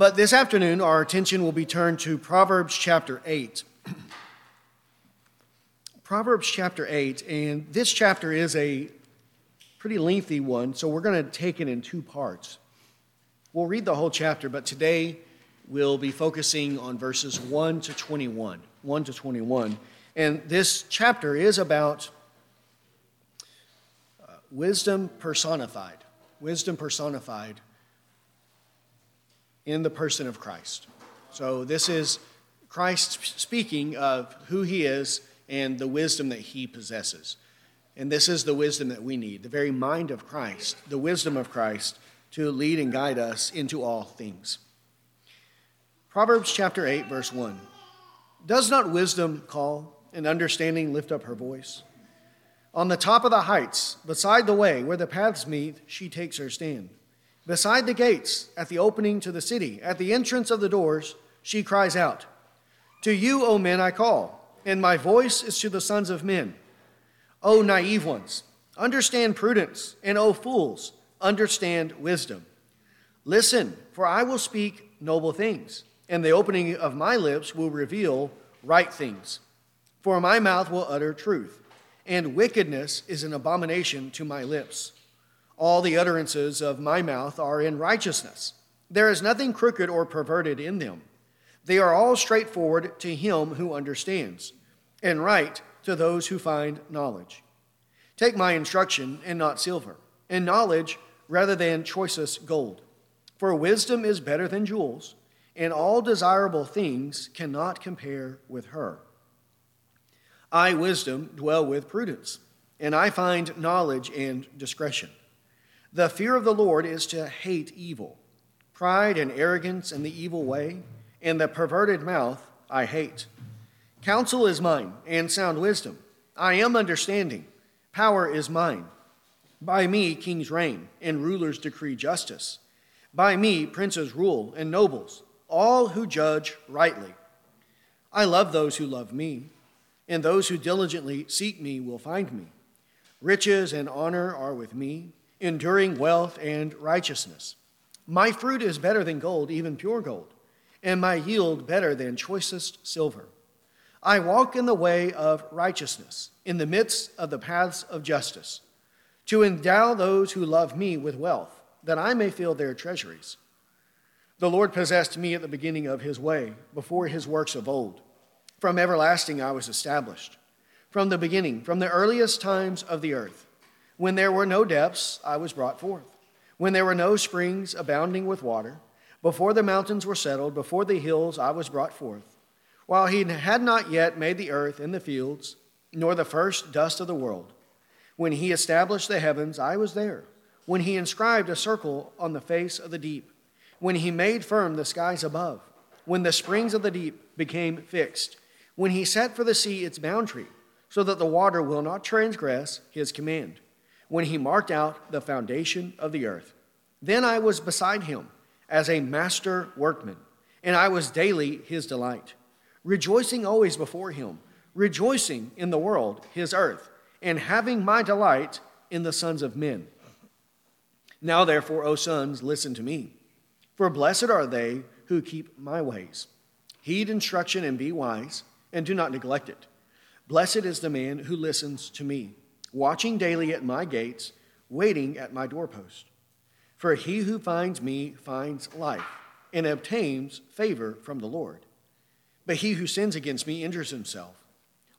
But this afternoon, our attention will be turned to Proverbs chapter 8. Proverbs chapter 8, and this chapter is a pretty lengthy one, so we're going to take it in two parts. We'll read the whole chapter, but today we'll be focusing on verses 1 to 21. 1 to 21. And this chapter is about uh, wisdom personified. Wisdom personified in the person of Christ. So this is Christ speaking of who he is and the wisdom that he possesses. And this is the wisdom that we need, the very mind of Christ, the wisdom of Christ to lead and guide us into all things. Proverbs chapter 8, verse 1. Does not wisdom call and understanding lift up her voice? On the top of the heights, beside the way where the paths meet, she takes her stand. Beside the gates, at the opening to the city, at the entrance of the doors, she cries out, To you, O men, I call, and my voice is to the sons of men. O naive ones, understand prudence, and O fools, understand wisdom. Listen, for I will speak noble things, and the opening of my lips will reveal right things. For my mouth will utter truth, and wickedness is an abomination to my lips. All the utterances of my mouth are in righteousness. There is nothing crooked or perverted in them. They are all straightforward to him who understands, and right to those who find knowledge. Take my instruction and not silver, and knowledge rather than choicest gold. For wisdom is better than jewels, and all desirable things cannot compare with her. I, wisdom, dwell with prudence, and I find knowledge and discretion. The fear of the Lord is to hate evil. Pride and arrogance and the evil way, and the perverted mouth I hate. Counsel is mine, and sound wisdom. I am understanding. Power is mine. By me kings reign, and rulers decree justice. By me princes rule, and nobles, all who judge rightly. I love those who love me, and those who diligently seek me will find me. Riches and honor are with me enduring wealth and righteousness. My fruit is better than gold, even pure gold, and my yield better than choicest silver. I walk in the way of righteousness, in the midst of the paths of justice, to endow those who love me with wealth, that I may fill their treasuries. The Lord possessed me at the beginning of his way, before his works of old. From everlasting I was established. From the beginning, from the earliest times of the earth. When there were no depths, I was brought forth. When there were no springs abounding with water, before the mountains were settled, before the hills, I was brought forth. While he had not yet made the earth and the fields, nor the first dust of the world, when he established the heavens, I was there. When he inscribed a circle on the face of the deep, when he made firm the skies above, when the springs of the deep became fixed, when he set for the sea its boundary, so that the water will not transgress his command when he marked out the foundation of the earth. Then I was beside him as a master workman, and I was daily his delight, rejoicing always before him, rejoicing in the world, his earth, and having my delight in the sons of men. Now, therefore, O sons, listen to me. For blessed are they who keep my ways. Heed instruction and be wise, and do not neglect it. Blessed is the man who listens to me watching daily at my gates, waiting at my doorpost. For he who finds me finds life and obtains favor from the Lord. But he who sins against me injures himself.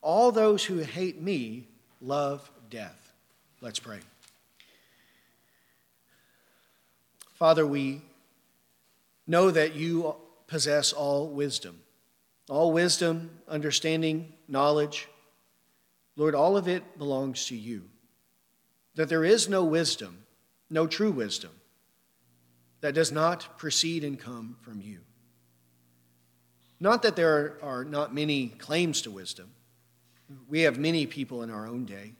All those who hate me love death. Let's pray. Father, we know that you possess all wisdom, all wisdom, understanding, knowledge Lord, all of it belongs to you. That there is no wisdom, no true wisdom, that does not proceed and come from you. Not that there are not many claims to wisdom. We have many people in our own day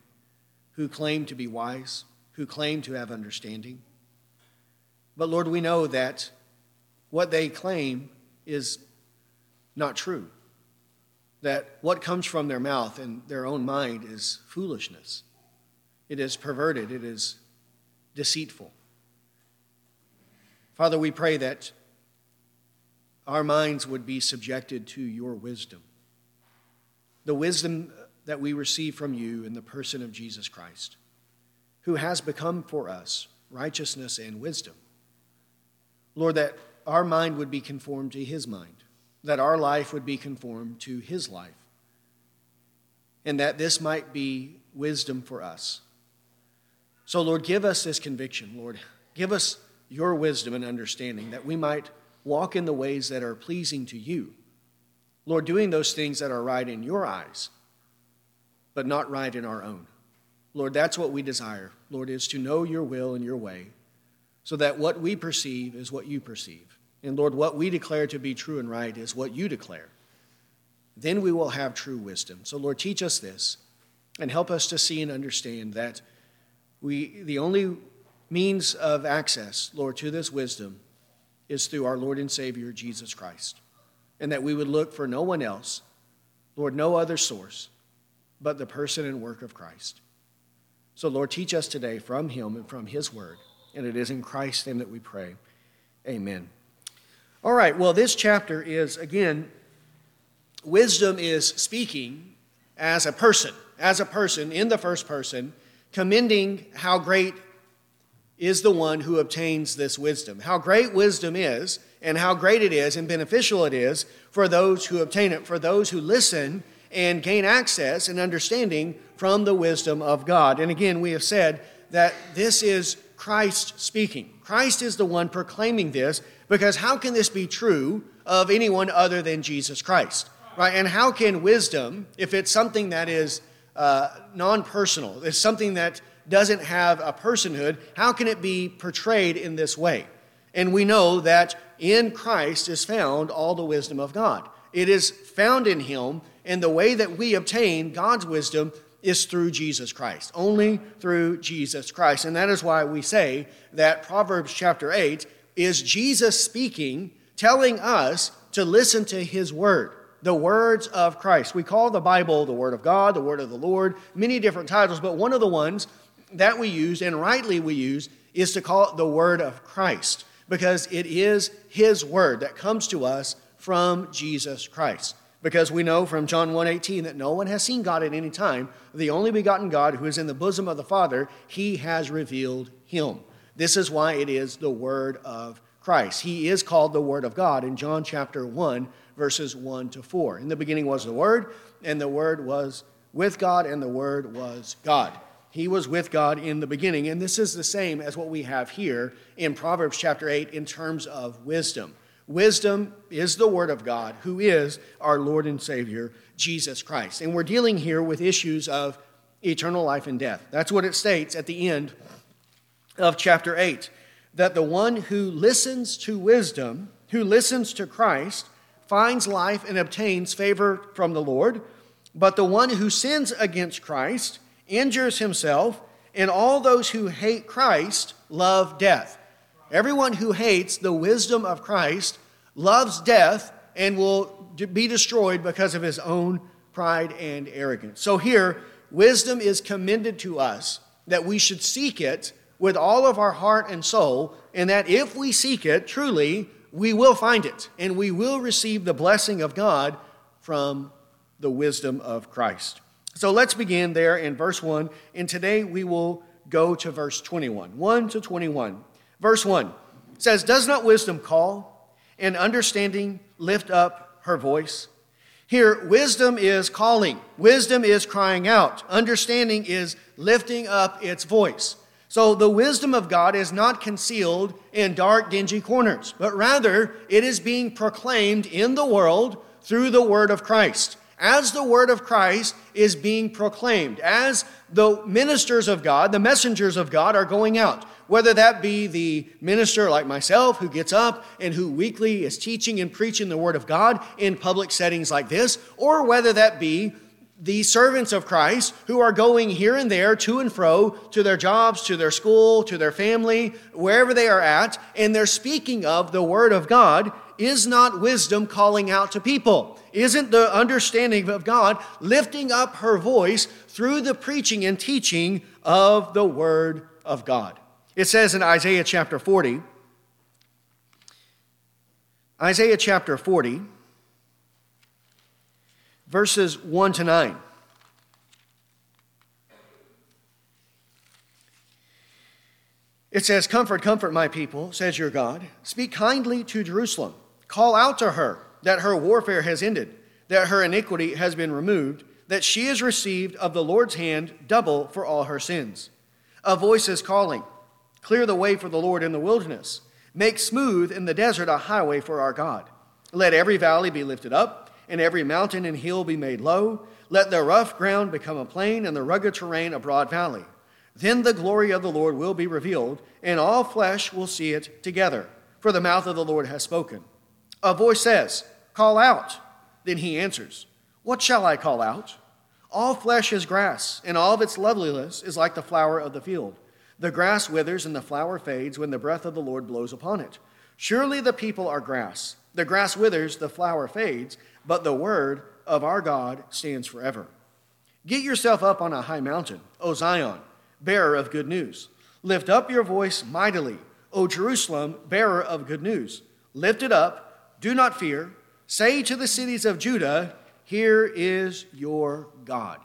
who claim to be wise, who claim to have understanding. But Lord, we know that what they claim is not true that what comes from their mouth and their own mind is foolishness. It is perverted, it is deceitful. Father, we pray that our minds would be subjected to your wisdom. The wisdom that we receive from you in the person of Jesus Christ, who has become for us righteousness and wisdom. Lord, that our mind would be conformed to his mind, that our life would be conformed to his life, and that this might be wisdom for us. So, Lord, give us this conviction, Lord. Give us your wisdom and understanding that we might walk in the ways that are pleasing to you. Lord, doing those things that are right in your eyes, but not right in our own. Lord, that's what we desire, Lord, is to know your will and your way, so that what we perceive is what you perceive. And Lord, what we declare to be true and right is what you declare. Then we will have true wisdom. So, Lord, teach us this and help us to see and understand that we, the only means of access, Lord, to this wisdom is through our Lord and Savior, Jesus Christ. And that we would look for no one else, Lord, no other source, but the person and work of Christ. So, Lord, teach us today from Him and from His Word. And it is in Christ's name that we pray. Amen. All right, well, this chapter is, again, wisdom is speaking as a person, as a person in the first person, commending how great is the one who obtains this wisdom. How great wisdom is, and how great it is and beneficial it is for those who obtain it, for those who listen and gain access and understanding from the wisdom of God. And again, we have said that this is Christ speaking. Christ is the one proclaiming this because how can this be true of anyone other than Jesus Christ? Right? And how can wisdom, if it's something that is uh, non personal, it's something that doesn't have a personhood, how can it be portrayed in this way? And we know that in Christ is found all the wisdom of God. It is found in Him, and the way that we obtain God's wisdom is through Jesus Christ, only through Jesus Christ. And that is why we say that Proverbs chapter 8 is Jesus speaking, telling us to listen to his word, the words of Christ. We call the Bible the Word of God, the Word of the Lord, many different titles, but one of the ones that we use, and rightly we use, is to call it the Word of Christ, because it is his word that comes to us from Jesus Christ because we know from John 1:18 that no one has seen God at any time. The only begotten God who is in the bosom of the Father, he has revealed him. This is why it is the word of Christ. He is called the word of God in John chapter 1 verses 1 to 4. In the beginning was the word, and the word was with God and the word was God. He was with God in the beginning, and this is the same as what we have here in Proverbs chapter 8 in terms of wisdom. Wisdom is the Word of God, who is our Lord and Savior, Jesus Christ. And we're dealing here with issues of eternal life and death. That's what it states at the end of chapter 8 that the one who listens to wisdom, who listens to Christ, finds life and obtains favor from the Lord. But the one who sins against Christ injures himself, and all those who hate Christ love death. Everyone who hates the wisdom of Christ loves death and will be destroyed because of his own pride and arrogance. So here, wisdom is commended to us that we should seek it with all of our heart and soul, and that if we seek it truly, we will find it and we will receive the blessing of God from the wisdom of Christ. So let's begin there in verse 1, and today we will go to verse 21. 1 to 21. Verse 1 says, Does not wisdom call and understanding lift up her voice? Here, wisdom is calling, wisdom is crying out, understanding is lifting up its voice. So the wisdom of God is not concealed in dark, dingy corners, but rather it is being proclaimed in the world through the word of Christ. As the word of Christ is being proclaimed, as the ministers of God, the messengers of God are going out, whether that be the minister like myself who gets up and who weekly is teaching and preaching the Word of God in public settings like this, or whether that be the servants of Christ who are going here and there to and fro to their jobs, to their school, to their family, wherever they are at, and they're speaking of the Word of God, is not wisdom calling out to people? Isn't the understanding of God lifting up her voice through the preaching and teaching of the Word of God? It says in Isaiah chapter 40, Isaiah chapter 40, verses 1 to 9. It says, Comfort, comfort my people, says your God. Speak kindly to Jerusalem. Call out to her that her warfare has ended, that her iniquity has been removed, that she has received of the Lord's hand double for all her sins. A voice is calling, Clear the way for the Lord in the wilderness. Make smooth in the desert a highway for our God. Let every valley be lifted up, and every mountain and hill be made low. Let the rough ground become a plain, and the rugged terrain a broad valley. Then the glory of the Lord will be revealed, and all flesh will see it together, for the mouth of the Lord has spoken. A voice says, Call out. Then he answers, What shall I call out? All flesh is grass, and all of its loveliness is like the flower of the field. The grass withers and the flower fades when the breath of the Lord blows upon it. Surely the people are grass. The grass withers, the flower fades, but the word of our God stands forever. Get yourself up on a high mountain, O Zion bearer of good news. Lift up your voice mightily, O Jerusalem, bearer of good news. Lift it up, do not fear. Say to the cities of Judah, Here is your God.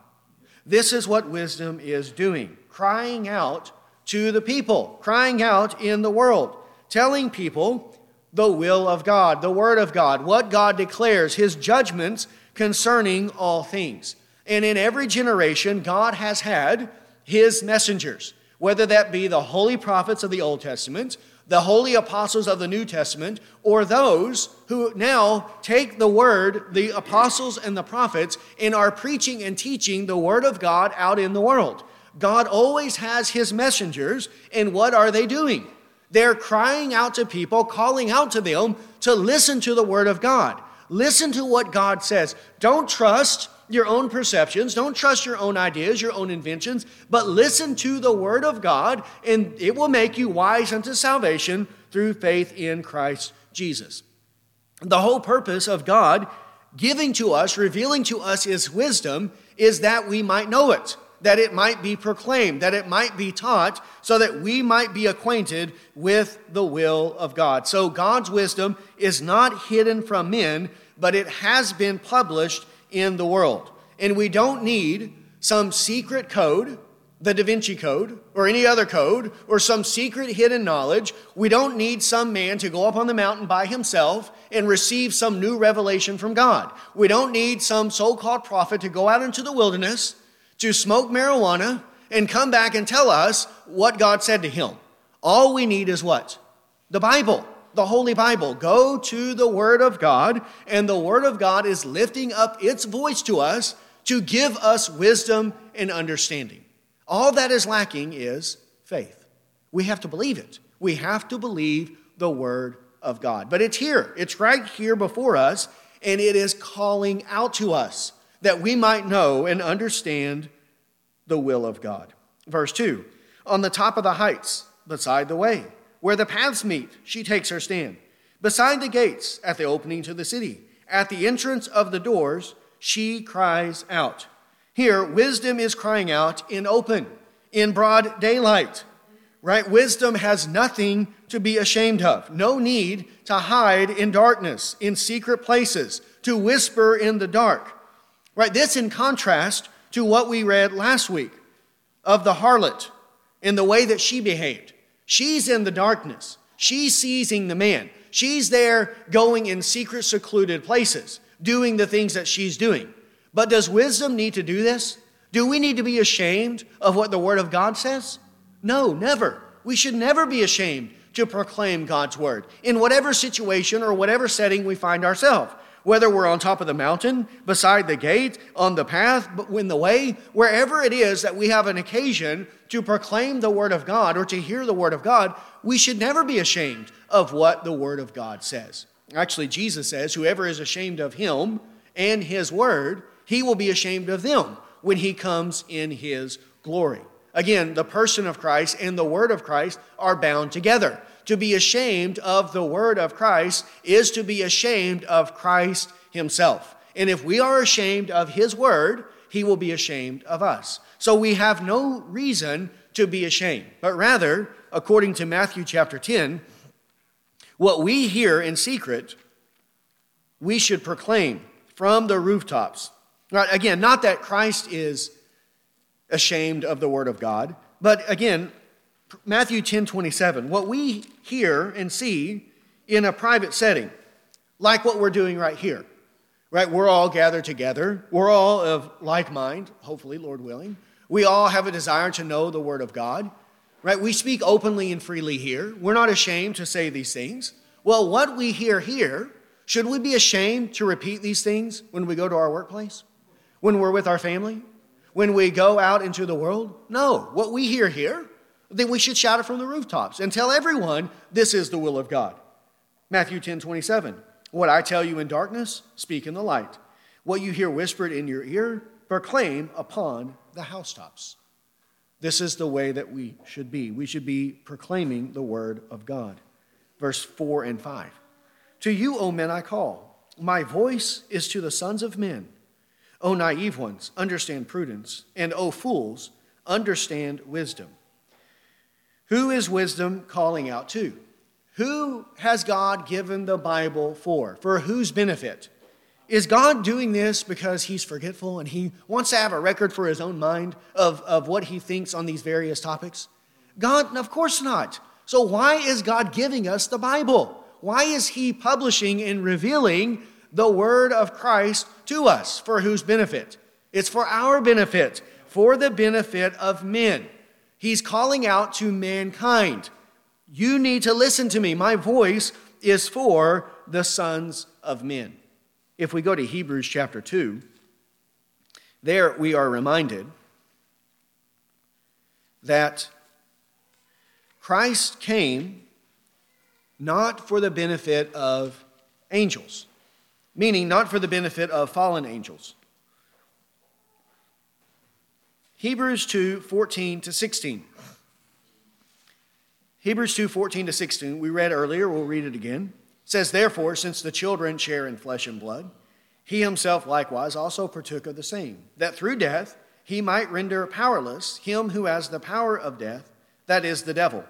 This is what wisdom is doing, crying out to the people, crying out in the world, telling people the will of God, the word of God, what God declares, his judgments concerning all things. And in every generation, God has had his messengers, whether that be the holy prophets of the Old Testament, the holy apostles of the New Testament, or those who now take the word, the apostles and the prophets, and are preaching and teaching the word of God out in the world. God always has his messengers, and what are they doing? They're crying out to people, calling out to them to listen to the word of God. Listen to what God says. Don't trust your own perceptions. Don't trust your own ideas, your own inventions, but listen to the Word of God, and it will make you wise unto salvation through faith in Christ Jesus. The whole purpose of God giving to us, revealing to us His wisdom, is that we might know it, that it might be proclaimed, that it might be taught, so that we might be acquainted with the will of God. So God's wisdom is not hidden from men, but it has been published in the world. And we don't need some secret code, the Da Vinci Code, or any other code, or some secret hidden knowledge. We don't need some man to go up on the mountain by himself and receive some new revelation from God. We don't need some so called prophet to go out into the wilderness to smoke marijuana and come back and tell us what God said to him. All we need is what? The Bible the Holy Bible. Go to the Word of God, and the Word of God is lifting up its voice to us to give us wisdom and understanding. All that is lacking is faith. We have to believe it. We have to believe the Word of God. But it's here, it's right here before us, and it is calling out to us that we might know and understand the will of God. Verse 2 On the top of the heights, beside the way, where the paths meet, she takes her stand. Beside the gates, at the opening to the city, at the entrance of the doors, she cries out. Here, wisdom is crying out in open, in broad daylight. Right? Wisdom has nothing to be ashamed of, no need to hide in darkness, in secret places, to whisper in the dark. Right? This in contrast to what we read last week of the harlot in the way that she behaved. She's in the darkness. She's seizing the man. She's there going in secret, secluded places, doing the things that she's doing. But does wisdom need to do this? Do we need to be ashamed of what the Word of God says? No, never. We should never be ashamed to proclaim God's Word in whatever situation or whatever setting we find ourselves whether we're on top of the mountain, beside the gate, on the path, but in the way, wherever it is that we have an occasion to proclaim the Word of God or to hear the Word of God, we should never be ashamed of what the Word of God says. Actually, Jesus says, Whoever is ashamed of Him and His Word, He will be ashamed of them when He comes in His glory. Again, the person of Christ and the Word of Christ are bound together. To be ashamed of the word of Christ is to be ashamed of Christ himself. And if we are ashamed of his word, he will be ashamed of us. So we have no reason to be ashamed, but rather, according to Matthew chapter 10, what we hear in secret, we should proclaim from the rooftops. Right, again, not that Christ is ashamed of the word of God, but again, Matthew 10 27, what we hear and see in a private setting, like what we're doing right here, right? We're all gathered together. We're all of like mind, hopefully, Lord willing. We all have a desire to know the Word of God, right? We speak openly and freely here. We're not ashamed to say these things. Well, what we hear here, should we be ashamed to repeat these things when we go to our workplace? When we're with our family? When we go out into the world? No. What we hear here, then we should shout it from the rooftops and tell everyone this is the will of God. Matthew 10 27. What I tell you in darkness, speak in the light. What you hear whispered in your ear, proclaim upon the housetops. This is the way that we should be. We should be proclaiming the word of God. Verse 4 and 5. To you, O men, I call. My voice is to the sons of men. O naive ones, understand prudence. And O fools, understand wisdom. Who is wisdom calling out to? Who has God given the Bible for? For whose benefit? Is God doing this because he's forgetful and he wants to have a record for his own mind of, of what he thinks on these various topics? God, of course not. So, why is God giving us the Bible? Why is he publishing and revealing the word of Christ to us? For whose benefit? It's for our benefit, for the benefit of men. He's calling out to mankind. You need to listen to me. My voice is for the sons of men. If we go to Hebrews chapter 2, there we are reminded that Christ came not for the benefit of angels, meaning not for the benefit of fallen angels. Hebrews 2 14 to 16. Hebrews 2 14 to 16, we read earlier, we'll read it again. It says, Therefore, since the children share in flesh and blood, he himself likewise also partook of the same, that through death he might render powerless him who has the power of death, that is, the devil,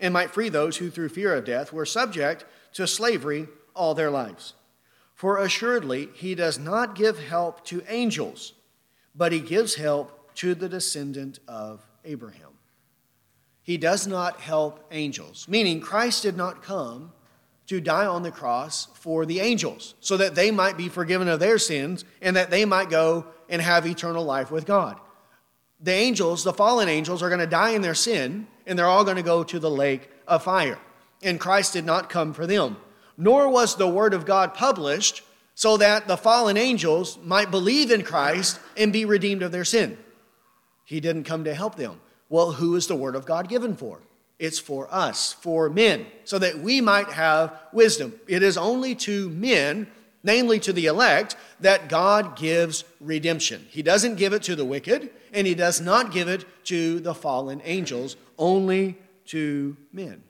and might free those who through fear of death were subject to slavery all their lives. For assuredly he does not give help to angels, but he gives help to the descendant of Abraham. He does not help angels, meaning Christ did not come to die on the cross for the angels so that they might be forgiven of their sins and that they might go and have eternal life with God. The angels, the fallen angels, are going to die in their sin and they're all going to go to the lake of fire. And Christ did not come for them. Nor was the word of God published so that the fallen angels might believe in Christ and be redeemed of their sin. He didn't come to help them. Well, who is the Word of God given for? It's for us, for men, so that we might have wisdom. It is only to men, namely to the elect, that God gives redemption. He doesn't give it to the wicked, and He does not give it to the fallen angels, only to men.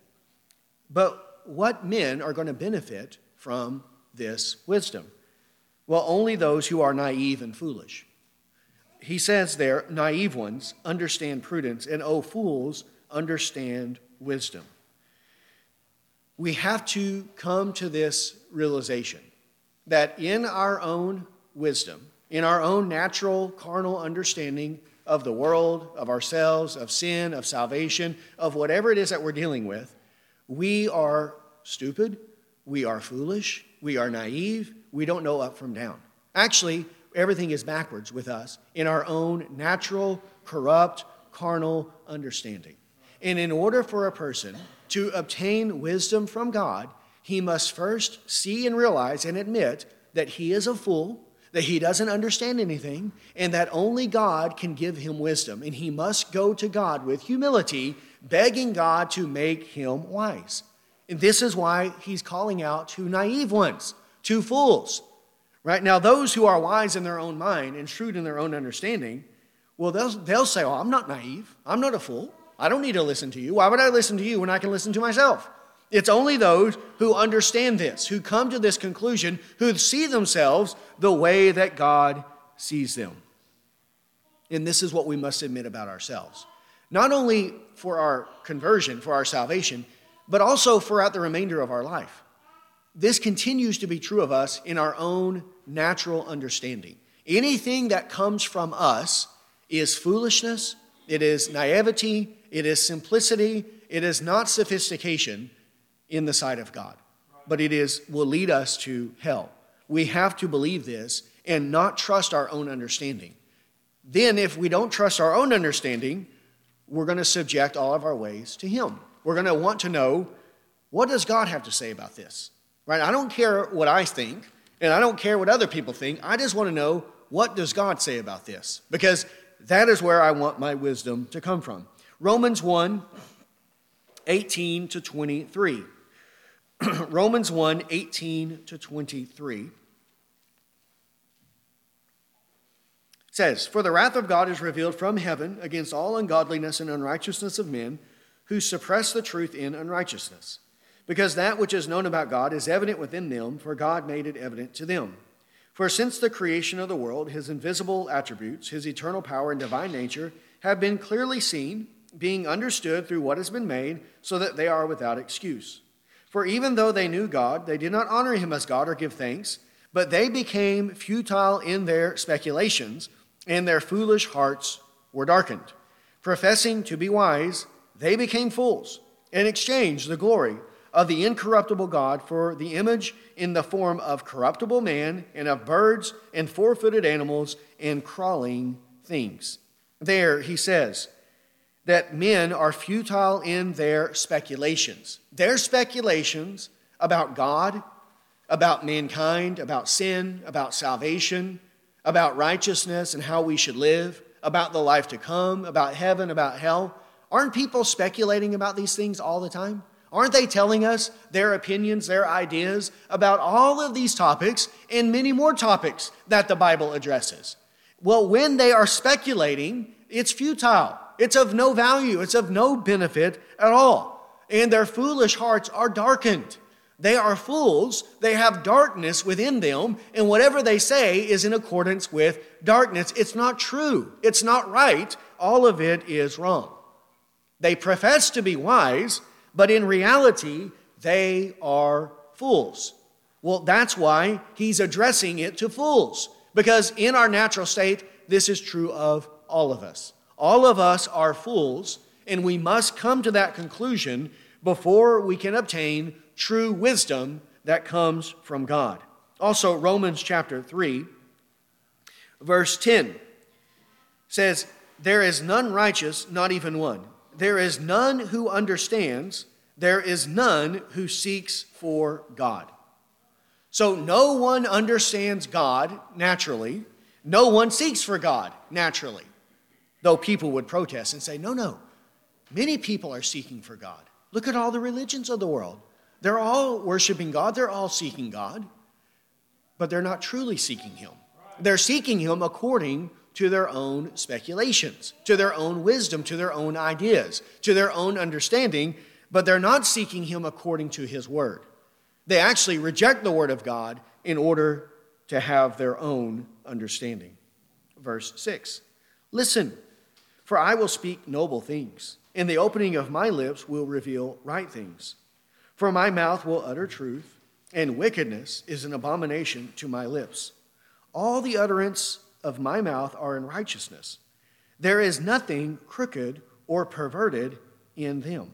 But what men are going to benefit from this wisdom? Well, only those who are naive and foolish he says there, naive ones understand prudence, and oh, fools understand wisdom. We have to come to this realization that in our own wisdom, in our own natural carnal understanding of the world, of ourselves, of sin, of salvation, of whatever it is that we're dealing with, we are stupid, we are foolish, we are naive, we don't know up from down. Actually, everything is backwards with us in our own natural, corrupt, carnal understanding. And in order for a person to obtain wisdom from God, he must first see and realize and admit that he is a fool, that he doesn't understand anything, and that only God can give him wisdom. And he must go to God with humility, begging God to make him wise. And this is why he's calling out to naive ones, to fools. Right? Now, those who are wise in their own mind and shrewd in their own understanding, well, they'll, they'll say, Oh, I'm not naive. I'm not a fool. I don't need to listen to you. Why would I listen to you when I can listen to myself? It's only those who understand this, who come to this conclusion, who see themselves the way that God sees them. And this is what we must admit about ourselves. Not only for our conversion, for our salvation, but also throughout the remainder of our life. this continues to be true of us in our own natural understanding. Anything that comes from us is foolishness, it is naivety, it is simplicity, it is not sophistication in the sight of God, but it is will lead us to hell. We have to believe this and not trust our own understanding. Then if we don't trust our own understanding, we're going to subject all of our ways to him. We're going to want to know what does God have to say about this? Right? I don't care what I think, and I don't care what other people think. I just want to know what does God say about this? Because that is where I want my wisdom to come from. Romans 1 18 to 23. Romans 1 18 to 23 says, For the wrath of God is revealed from heaven against all ungodliness and unrighteousness of men who suppress the truth in unrighteousness. Because that which is known about God is evident within them, for God made it evident to them. For since the creation of the world, his invisible attributes, his eternal power and divine nature, have been clearly seen, being understood through what has been made, so that they are without excuse. For even though they knew God, they did not honor him as God or give thanks, but they became futile in their speculations, and their foolish hearts were darkened. Professing to be wise, they became fools and exchanged the glory of the incorruptible God for the image in the form of corruptible man and of birds and four footed animals and crawling things. There, he says that men are futile in their speculations. Their speculations about God, about mankind, about sin, about salvation, about righteousness and how we should live, about the life to come, about heaven, about hell. Aren't people speculating about these things all the time? Aren't they telling us their opinions, their ideas about all of these topics and many more topics that the Bible addresses? Well, when they are speculating, it's futile. It's of no value. It's of no benefit at all. And their foolish hearts are darkened. They are fools. They have darkness within them. And whatever they say is in accordance with darkness. It's not true. It's not right. All of it is wrong. They profess to be wise but in reality, they are fools. Well, that's why he's addressing it to fools, because in our natural state, this is true of all of us. All of us are fools, and we must come to that conclusion before we can obtain true wisdom that comes from God. Also, Romans chapter 3, verse 10 says, There is none righteous, not even one. There is none who understands, there is none who seeks for God. So no one understands God naturally, no one seeks for God naturally. Though people would protest and say, no, no, many people are seeking for God. Look at all the religions of the world. They're all worshiping God, they're all seeking God, but they're not truly seeking Him. They're seeking Him according to their own speculations, to their own wisdom, to their own ideas, to their own understanding, but they're not seeking Him according to His word. They actually reject the word of God in order to have their own understanding. Verse 6 Listen, for I will speak noble things, and the opening of my lips will reveal right things. For my mouth will utter truth, and wickedness is an abomination to my lips. All the utterance of my mouth are in righteousness. There is nothing crooked or perverted in them.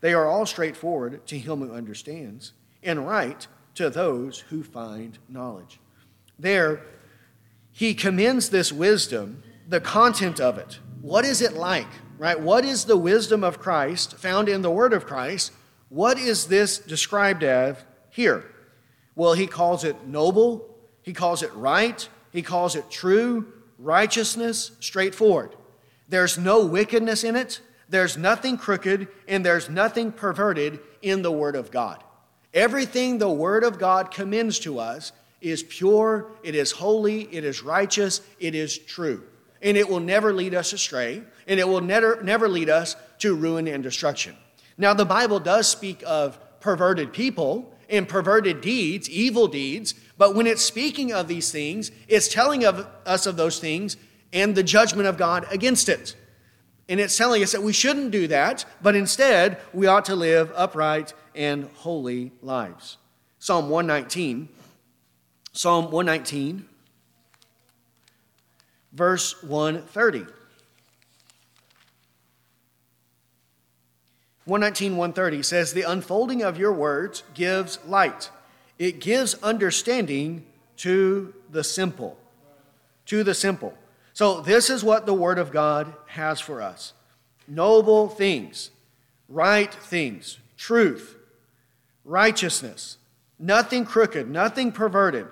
They are all straightforward to him who understands, and right to those who find knowledge. There, he commends this wisdom, the content of it. What is it like, right? What is the wisdom of Christ found in the Word of Christ? What is this described as here? Well, he calls it noble, he calls it right, he calls it true, righteousness, straightforward. There's no wickedness in it, there's nothing crooked, and there's nothing perverted in the Word of God. Everything the Word of God commends to us is pure, it is holy, it is righteous, it is true. And it will never lead us astray, and it will never, never lead us to ruin and destruction. Now, the Bible does speak of perverted people and perverted deeds, evil deeds, but when it's speaking of these things, it's telling of us of those things and the judgment of God against it. And it's telling us that we shouldn't do that, but instead we ought to live upright and holy lives. Psalm 119. Psalm 119, verse 130. 119, 130 says, The unfolding of your words gives light. It gives understanding to the simple. To the simple. So, this is what the Word of God has for us noble things, right things, truth, righteousness, nothing crooked, nothing perverted,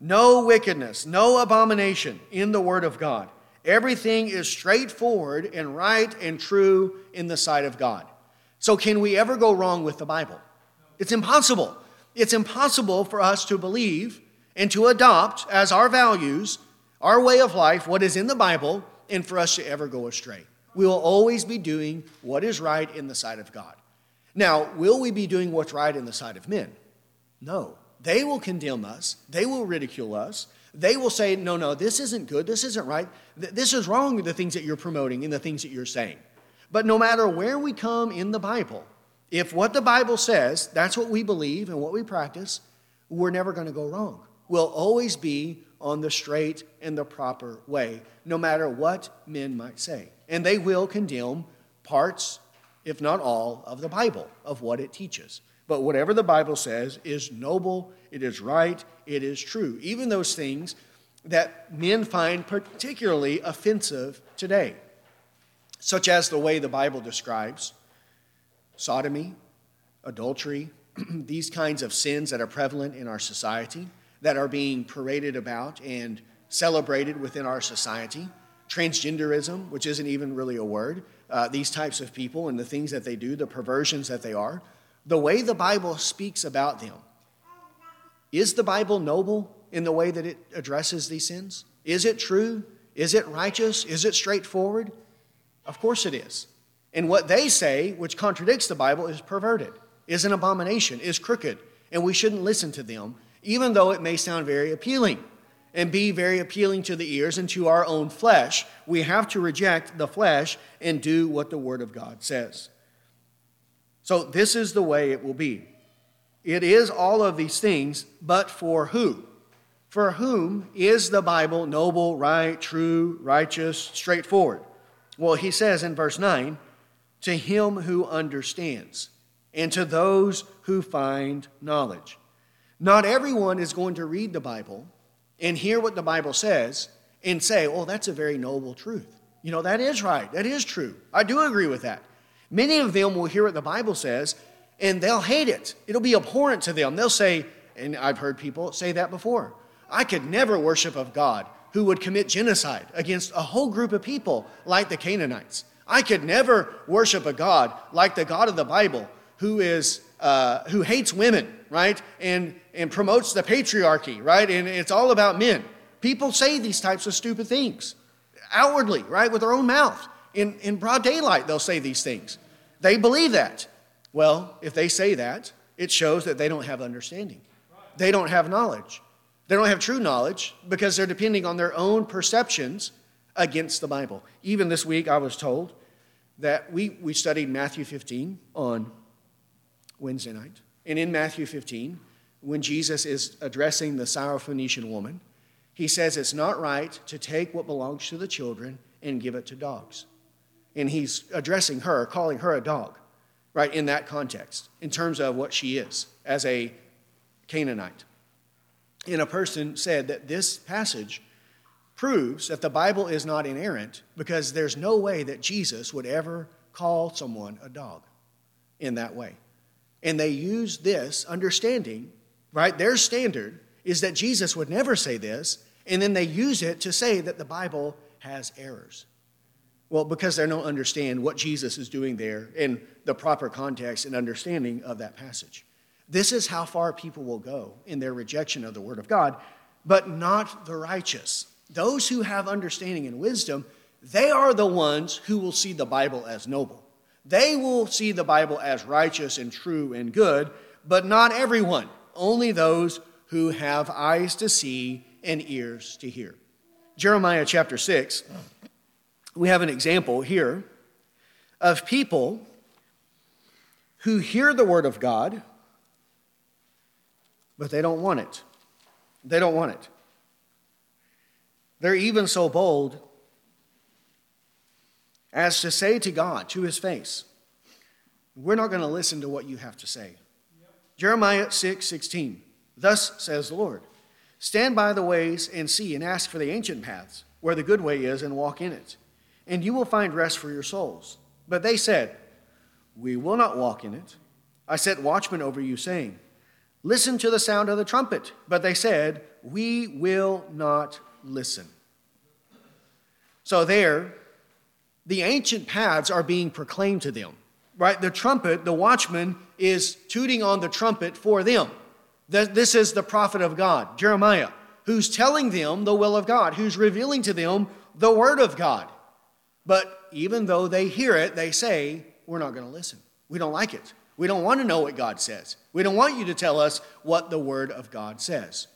no wickedness, no abomination in the Word of God. Everything is straightforward and right and true in the sight of God. So, can we ever go wrong with the Bible? It's impossible. It's impossible for us to believe and to adopt as our values, our way of life, what is in the Bible, and for us to ever go astray. We will always be doing what is right in the sight of God. Now, will we be doing what's right in the sight of men? No. They will condemn us, they will ridicule us. They will say, no, no, this isn't good, this isn't right, this is wrong the things that you're promoting and the things that you're saying. But no matter where we come in the Bible, if what the Bible says, that's what we believe and what we practice, we're never going to go wrong. We'll always be on the straight and the proper way, no matter what men might say. And they will condemn parts, if not all, of the Bible, of what it teaches. But whatever the Bible says is noble, it is right, it is true. Even those things that men find particularly offensive today such as the way the Bible describes sodomy, adultery, these kinds of sins that are prevalent in our society, that are being paraded about and celebrated within our society, transgenderism, which isn't even really a word, uh, these types of people and the things that they do, the perversions that they are, the way the Bible speaks about them. Is the Bible noble in the way that it addresses these sins? Is it true? Is it righteous? Is it straightforward? Of course it is. And what they say, which contradicts the Bible, is perverted, is an abomination, is crooked, and we shouldn't listen to them, even though it may sound very appealing and be very appealing to the ears and to our own flesh. We have to reject the flesh and do what the Word of God says. So, this is the way it will be. It is all of these things, but for who? For whom is the Bible noble, right, true, righteous, straightforward? Well, he says in verse 9, to him who understands, and to those who find knowledge. Not everyone is going to read the Bible and hear what the Bible says and say, oh, that's a very noble truth. You know, that is right. That is true. I do agree with that. Many of them will hear what the Bible says and they'll hate it. It'll be abhorrent to them. They'll say, and I've heard people say that before I could never worship of God who would commit genocide against a whole group of people like the Canaanites. I could never worship a God like the God of the Bible who is uh, who hates women, right? And and promotes the patriarchy, right? And it's all about men. People say these types of stupid things outwardly, right, with their own mouth. In, in broad daylight, they'll say these things. They believe that. Well, if they say that, it shows that they don't have understanding. They don't have knowledge. They don't have true knowledge because they're depending on their own perceptions against the Bible. Even this week, I was told that we, we studied Matthew 15 on Wednesday night. And in Matthew 15, when Jesus is addressing the Syrophoenician woman, he says it's not right to take what belongs to the children and give it to dogs. And he's addressing her, calling her a dog, right, in that context, in terms of what she is as a Canaanite and a person said that this passage proves that the Bible is not inerrant because there's no way that Jesus would ever call someone a dog in that way. And they use this understanding, right? Their standard is that Jesus would never say this, and then they use it to say that the Bible has errors. Well, because they don't understand what Jesus is doing there in the proper context and understanding of that passage. This is how far people will go in their rejection of the Word of God, but not the righteous. Those who have understanding and wisdom, they are the ones who will see the Bible as noble. They will see the Bible as righteous and true and good, but not everyone, only those who have eyes to see and ears to hear. Jeremiah chapter 6, we have an example here of people who hear the Word of God but they don't want it. They don't want it. They're even so bold as to say to God, to his face, We're not going to listen to what you have to say. Yep. Jeremiah 6 16. Thus says the Lord Stand by the ways and see and ask for the ancient paths, where the good way is, and walk in it, and you will find rest for your souls. But they said, We will not walk in it. I set watchmen over you, saying, Listen to the sound of the trumpet. But they said, We will not listen. So there, the ancient paths are being proclaimed to them. Right? The trumpet, the watchman, is tooting on the trumpet for them. This is the prophet of God, Jeremiah, who's telling them the will of God, who's revealing to them the word of God. But even though they hear it, they say, We're not going to listen. We don't like it. We don't want to know what God says. We don't want you to tell us what the word of God says.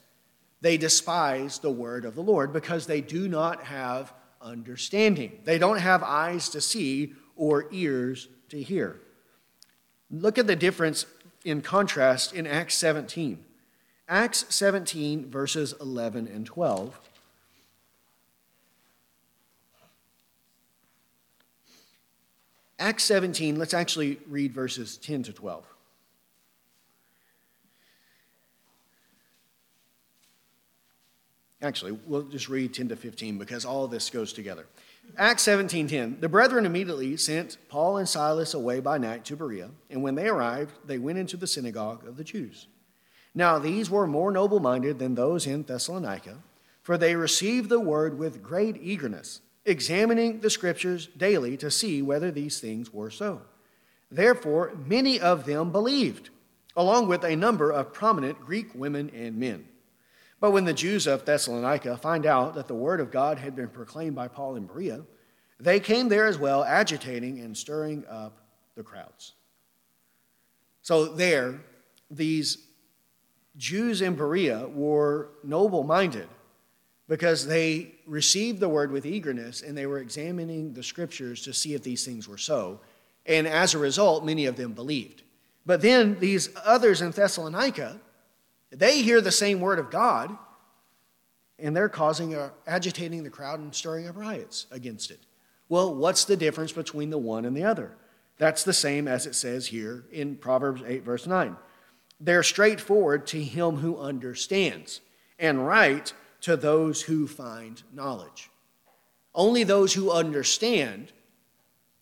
They despise the word of the Lord because they do not have understanding. They don't have eyes to see or ears to hear. Look at the difference in contrast in Acts 17. Acts 17, verses 11 and 12. Acts 17, let's actually read verses 10 to 12. Actually, we'll just read 10 to 15 because all this goes together. Acts 17:10 The brethren immediately sent Paul and Silas away by night to Berea, and when they arrived, they went into the synagogue of the Jews. Now these were more noble-minded than those in Thessalonica, for they received the word with great eagerness examining the scriptures daily to see whether these things were so. Therefore, many of them believed, along with a number of prominent Greek women and men. But when the Jews of Thessalonica find out that the word of God had been proclaimed by Paul in Berea, they came there as well, agitating and stirring up the crowds. So, there, these Jews in Berea were noble minded because they received the word with eagerness and they were examining the scriptures to see if these things were so. And as a result, many of them believed. But then these others in Thessalonica, they hear the same word of God and they're causing agitating the crowd and stirring up riots against it. Well, what's the difference between the one and the other? That's the same as it says here in Proverbs 8, verse 9. They're straightforward to him who understands, and right to those who find knowledge. Only those who understand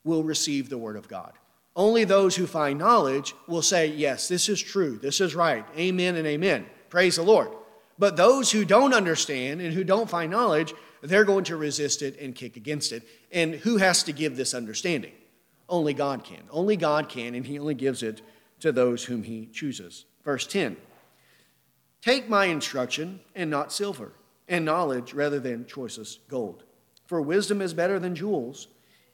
will receive the word of God. Only those who find knowledge will say, Yes, this is true, this is right, amen and amen. Praise the Lord. But those who don't understand and who don't find knowledge, they're going to resist it and kick against it. And who has to give this understanding? Only God can. Only God can, and He only gives it to those whom He chooses. Verse 10 Take my instruction and not silver and knowledge rather than choicest gold. For wisdom is better than jewels,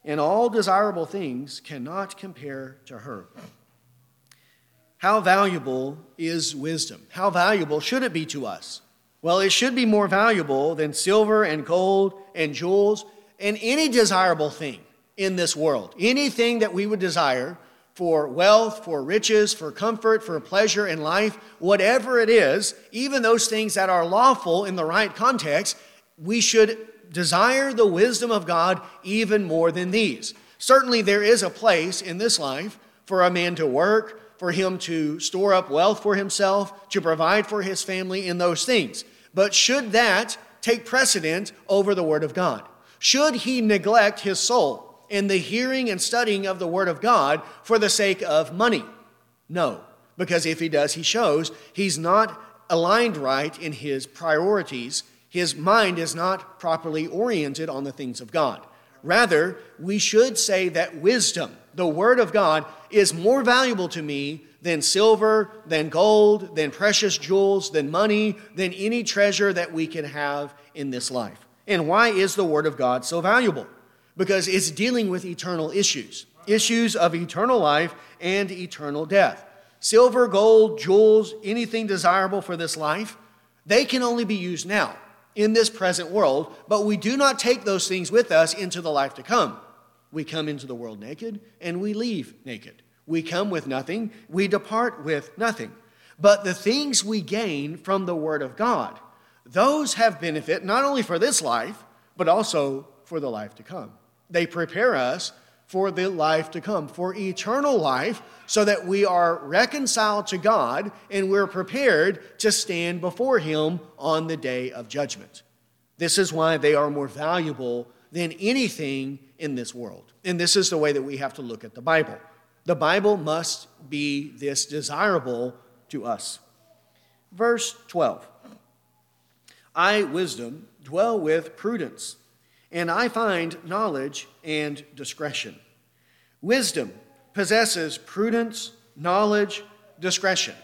and all desirable things cannot compare to her. How valuable is wisdom? How valuable should it be to us? Well, it should be more valuable than silver and gold and jewels and any desirable thing in this world. Anything that we would desire for wealth, for riches, for comfort, for pleasure in life, whatever it is, even those things that are lawful in the right context, we should desire the wisdom of God even more than these. Certainly, there is a place in this life for a man to work, for him to store up wealth for himself, to provide for his family in those things. But should that take precedent over the Word of God? Should he neglect his soul? In the hearing and studying of the Word of God for the sake of money? No, because if he does, he shows he's not aligned right in his priorities. His mind is not properly oriented on the things of God. Rather, we should say that wisdom, the Word of God, is more valuable to me than silver, than gold, than precious jewels, than money, than any treasure that we can have in this life. And why is the Word of God so valuable? Because it's dealing with eternal issues issues of eternal life and eternal death. Silver, gold, jewels, anything desirable for this life, they can only be used now in this present world, but we do not take those things with us into the life to come. We come into the world naked and we leave naked. We come with nothing, we depart with nothing. But the things we gain from the Word of God, those have benefit not only for this life, but also for the life to come. They prepare us for the life to come, for eternal life, so that we are reconciled to God and we're prepared to stand before Him on the day of judgment. This is why they are more valuable than anything in this world. And this is the way that we have to look at the Bible. The Bible must be this desirable to us. Verse 12 I, wisdom, dwell with prudence, and I find knowledge and discretion. Wisdom possesses prudence, knowledge, discretion.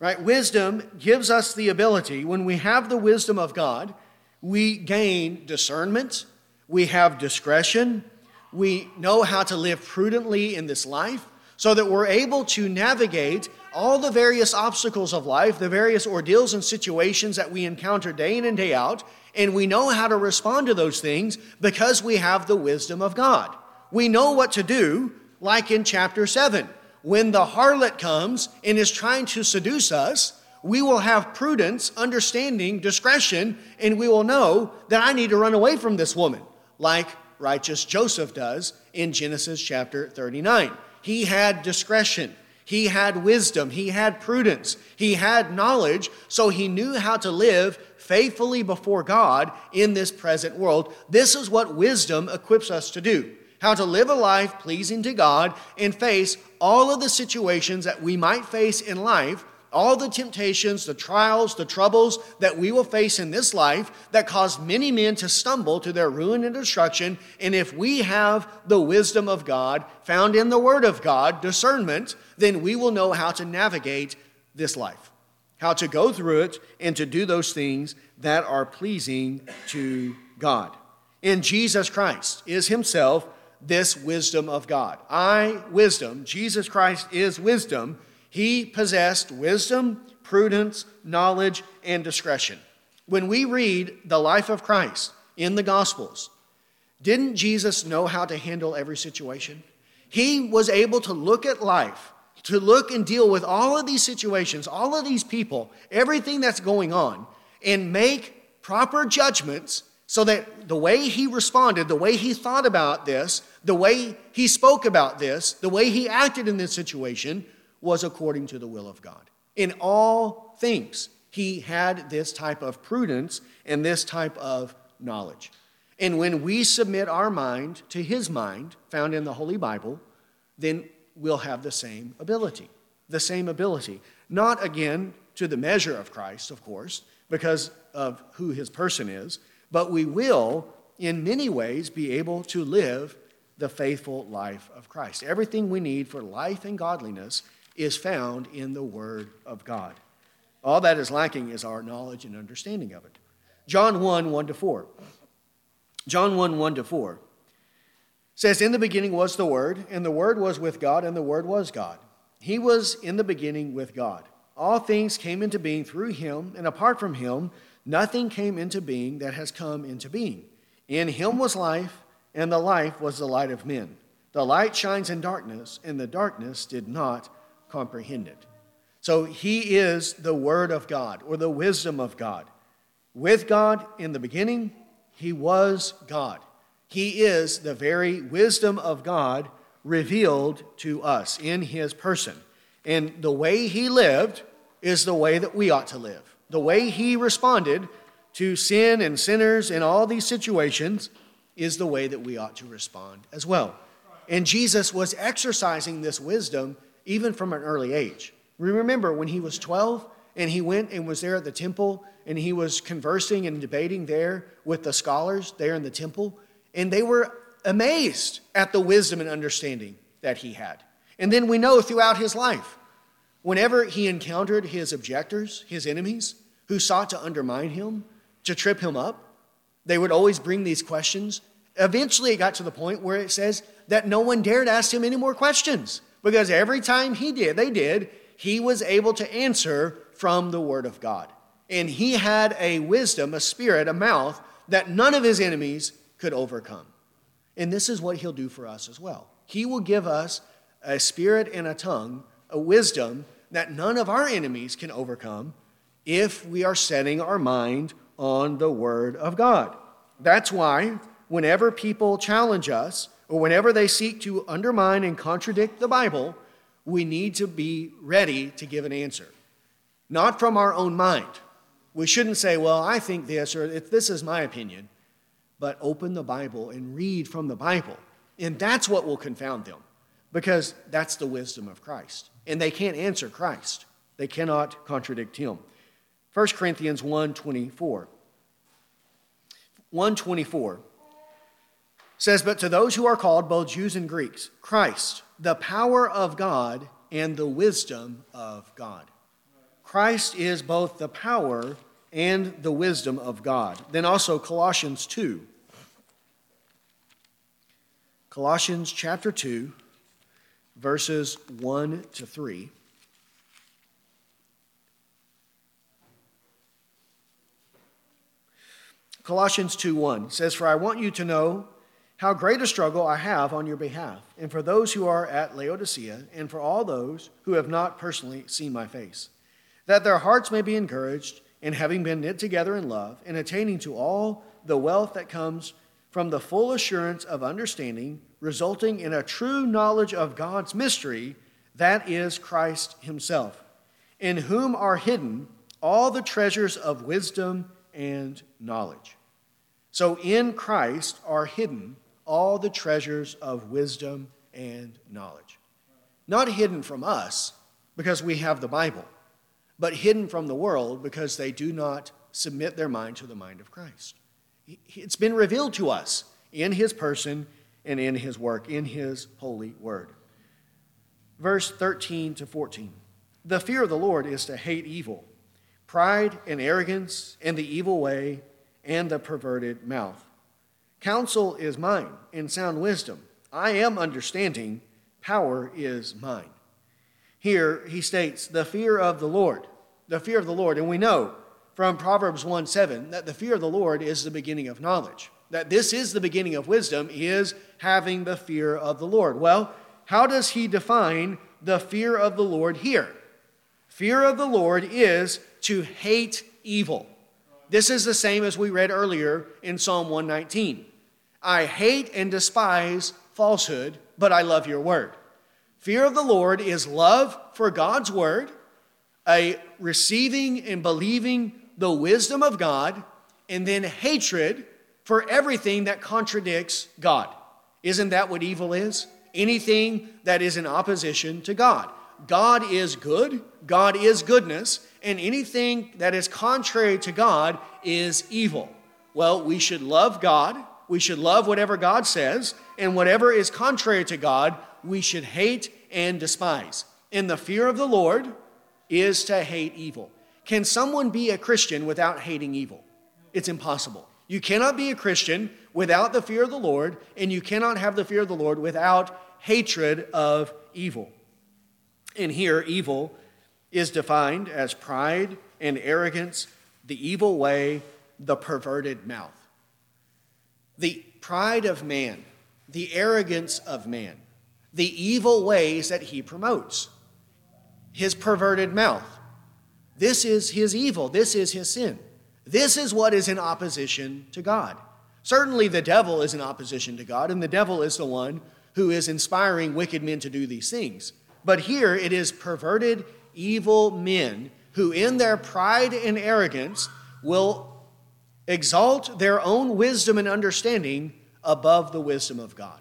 Right? Wisdom gives us the ability, when we have the wisdom of God, we gain discernment, we have discretion, we know how to live prudently in this life so that we're able to navigate all the various obstacles of life, the various ordeals and situations that we encounter day in and day out, and we know how to respond to those things because we have the wisdom of God. We know what to do, like in chapter 7. When the harlot comes and is trying to seduce us, we will have prudence, understanding, discretion, and we will know that I need to run away from this woman, like righteous Joseph does in Genesis chapter 39. He had discretion. He had wisdom. He had prudence. He had knowledge, so he knew how to live faithfully before God in this present world. This is what wisdom equips us to do how to live a life pleasing to God and face all of the situations that we might face in life all the temptations, the trials, the troubles that we will face in this life that cause many men to stumble to their ruin and destruction. And if we have the wisdom of God found in the Word of God, discernment, then we will know how to navigate this life, how to go through it, and to do those things that are pleasing to God. In Jesus Christ is Himself this wisdom of God. I, wisdom, Jesus Christ is wisdom he possessed wisdom, prudence, knowledge, and discretion. When we read the life of Christ in the Gospels, didn't Jesus know how to handle every situation? He was able to look at life, to look and deal with all of these situations, all of these people, everything that's going on, and make proper judgments so that the way he responded, the way he thought about this, the way he spoke about this, the way he acted in this situation was according to the will of God. In all things, he had this type of prudence and this type of knowledge. And when we submit our mind to his mind, found in the Holy Bible, then we'll have the same ability. The same ability. Not again to the measure of Christ, of course, because of who his person is, but we will, in many ways, be able to live the faithful life of Christ. Everything we need for life and godliness is found in the Word of God. All that is lacking is our knowledge and understanding of it. John 1 1 to 4. John 1 1 to 4 says, In the beginning was the Word, and the Word was with God, and the Word was God. He was in the beginning with God. All things came into being through him, and apart from him, nothing came into being that has come into being. In him was life, and the life was the light of men. The light shines in darkness, and the darkness did not comprehend it. So he is the Word of God or the wisdom of God. With God in the beginning, he was God. He is the very wisdom of God revealed to us in his person. And the way he lived is the way that we ought to live. The way he responded to sin and sinners in all these situations is the way that we ought to respond as well. And Jesus was exercising this wisdom even from an early age. Remember when he was 12 and he went and was there at the temple and he was conversing and debating there with the scholars there in the temple, and they were amazed at the wisdom and understanding that he had. And then we know throughout his life, whenever he encountered his objectors, his enemies, who sought to undermine him, to trip him up, they would always bring these questions. Eventually, it got to the point where it says that no one dared ask him any more questions. Because every time he did, they did, he was able to answer from the Word of God. And he had a wisdom, a spirit, a mouth that none of his enemies could overcome. And this is what he'll do for us as well. He will give us a spirit and a tongue, a wisdom that none of our enemies can overcome if we are setting our mind on the Word of God. That's why, whenever people challenge us, or whenever they seek to undermine and contradict the Bible, we need to be ready to give an answer. Not from our own mind. We shouldn't say, well, I think this, or "If this is my opinion, but open the Bible and read from the Bible. And that's what will confound them, because that's the wisdom of Christ. And they can't answer Christ, they cannot contradict him. 1 Corinthians 1 24. 124 says, But to those who are called, both Jews and Greeks, Christ, the power of God and the wisdom of God. Christ is both the power and the wisdom of God. Then also Colossians 2. Colossians chapter 2, verses 1 to 3. Colossians 2 1 says, For I want you to know how great a struggle I have on your behalf, and for those who are at Laodicea, and for all those who have not personally seen my face, that their hearts may be encouraged, and having been knit together in love, and attaining to all the wealth that comes from the full assurance of understanding, resulting in a true knowledge of God's mystery, that is Christ Himself, in whom are hidden all the treasures of wisdom and knowledge. So in Christ are hidden all the treasures of wisdom and knowledge. Not hidden from us because we have the Bible, but hidden from the world because they do not submit their mind to the mind of Christ. It's been revealed to us in his person and in his work, in his holy word. Verse 13 to 14. The fear of the Lord is to hate evil, pride and arrogance and the evil way and the perverted mouth. Counsel is mine, in sound wisdom. I am understanding, power is mine. Here he states, the fear of the Lord, the fear of the Lord. And we know from Proverbs 1 7 that the fear of the Lord is the beginning of knowledge. That this is the beginning of wisdom, is having the fear of the Lord. Well, how does he define the fear of the Lord here? Fear of the Lord is to hate evil. This is the same as we read earlier in Psalm 119. I hate and despise falsehood, but I love your word. Fear of the Lord is love for God's word, a receiving and believing the wisdom of God, and then hatred for everything that contradicts God. Isn't that what evil is? Anything that is in opposition to God. God is good, God is goodness, and anything that is contrary to God is evil. Well, we should love God, we should love whatever God says, and whatever is contrary to God, we should hate and despise. And the fear of the Lord is to hate evil. Can someone be a Christian without hating evil? It's impossible. You cannot be a Christian without the fear of the Lord, and you cannot have the fear of the Lord without hatred of evil. And here, evil is defined as pride and arrogance, the evil way, the perverted mouth. The pride of man, the arrogance of man, the evil ways that he promotes, his perverted mouth. This is his evil, this is his sin. This is what is in opposition to God. Certainly, the devil is in opposition to God, and the devil is the one who is inspiring wicked men to do these things. But here it is perverted, evil men who, in their pride and arrogance, will exalt their own wisdom and understanding above the wisdom of God.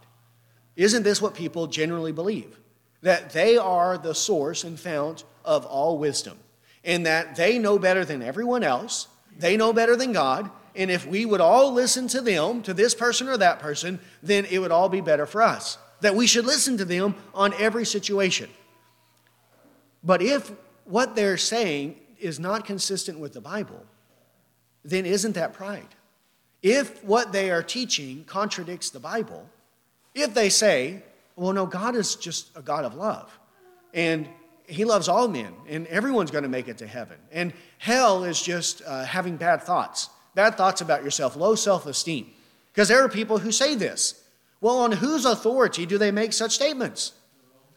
Isn't this what people generally believe? That they are the source and fount of all wisdom, and that they know better than everyone else, they know better than God, and if we would all listen to them, to this person or that person, then it would all be better for us. That we should listen to them on every situation. But if what they're saying is not consistent with the Bible, then isn't that pride? If what they are teaching contradicts the Bible, if they say, well, no, God is just a God of love, and He loves all men, and everyone's going to make it to heaven, and hell is just uh, having bad thoughts, bad thoughts about yourself, low self esteem. Because there are people who say this. Well, on whose authority do they make such statements?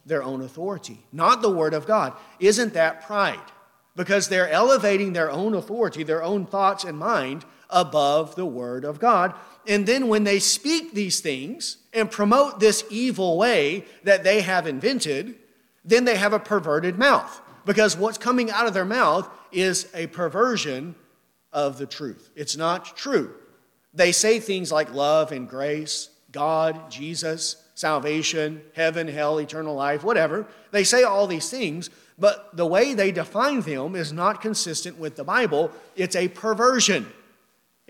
their own authority, not the Word of God. Isn't that pride? Because they're elevating their own authority, their own thoughts and mind above the Word of God. And then when they speak these things and promote this evil way that they have invented, then they have a perverted mouth. Because what's coming out of their mouth is a perversion of the truth. It's not true. They say things like love and grace, God, Jesus, salvation, heaven, hell, eternal life, whatever. They say all these things, but the way they define them is not consistent with the Bible. It's a perversion.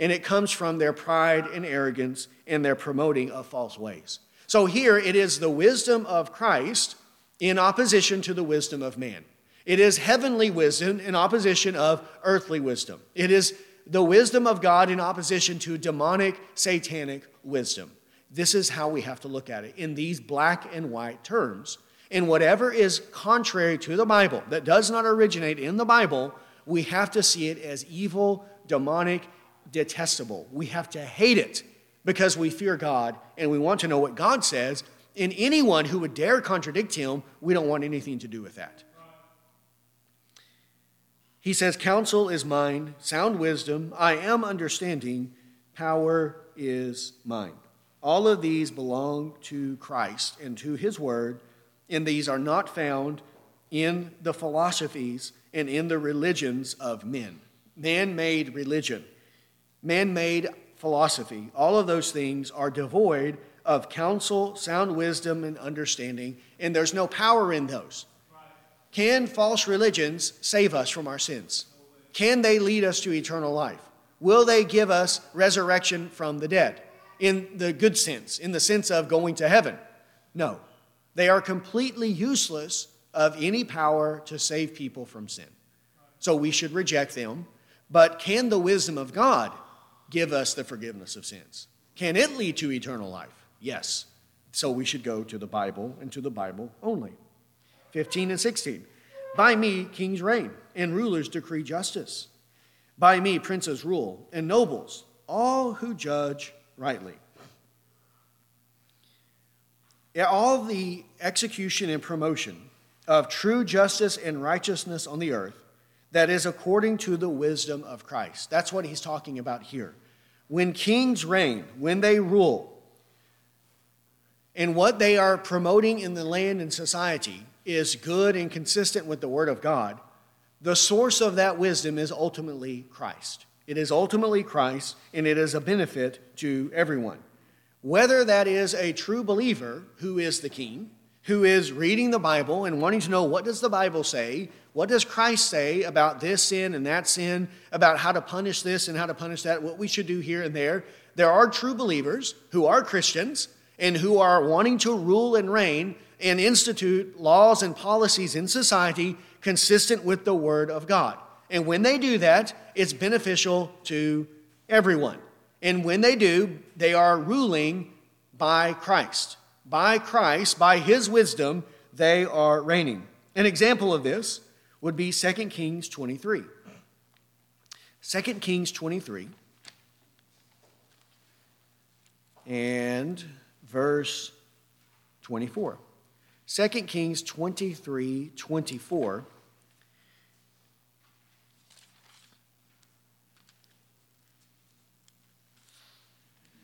And it comes from their pride and arrogance and their promoting of false ways. So here it is the wisdom of Christ in opposition to the wisdom of man. It is heavenly wisdom in opposition of earthly wisdom. It is the wisdom of God in opposition to demonic, satanic wisdom. This is how we have to look at it in these black and white terms. And whatever is contrary to the Bible, that does not originate in the Bible, we have to see it as evil, demonic, detestable. We have to hate it because we fear God and we want to know what God says. And anyone who would dare contradict him, we don't want anything to do with that. He says, Counsel is mine, sound wisdom, I am understanding, power is mine. All of these belong to Christ and to his word, and these are not found in the philosophies and in the religions of men. Man made religion, man made philosophy, all of those things are devoid of counsel, sound wisdom, and understanding, and there's no power in those. Can false religions save us from our sins? Can they lead us to eternal life? Will they give us resurrection from the dead? In the good sense, in the sense of going to heaven? No. They are completely useless of any power to save people from sin. So we should reject them. But can the wisdom of God give us the forgiveness of sins? Can it lead to eternal life? Yes. So we should go to the Bible and to the Bible only. 15 and 16. By me, kings reign, and rulers decree justice. By me, princes rule, and nobles, all who judge rightly. All the execution and promotion of true justice and righteousness on the earth that is according to the wisdom of Christ. That's what he's talking about here. When kings reign, when they rule, and what they are promoting in the land and society is good and consistent with the Word of God, the source of that wisdom is ultimately Christ. It is ultimately Christ, and it is a benefit to everyone. Whether that is a true believer who is the king, who is reading the Bible and wanting to know what does the Bible say, what does Christ say about this sin and that sin, about how to punish this and how to punish that, what we should do here and there. There are true believers who are Christians and who are wanting to rule and reign and institute laws and policies in society consistent with the Word of God. And when they do that, it's beneficial to everyone. And when they do, they are ruling by Christ. By Christ, by His wisdom, they are reigning. An example of this would be 2 Kings 23. 2 Kings 23 and verse 24. 2 Kings 23 24.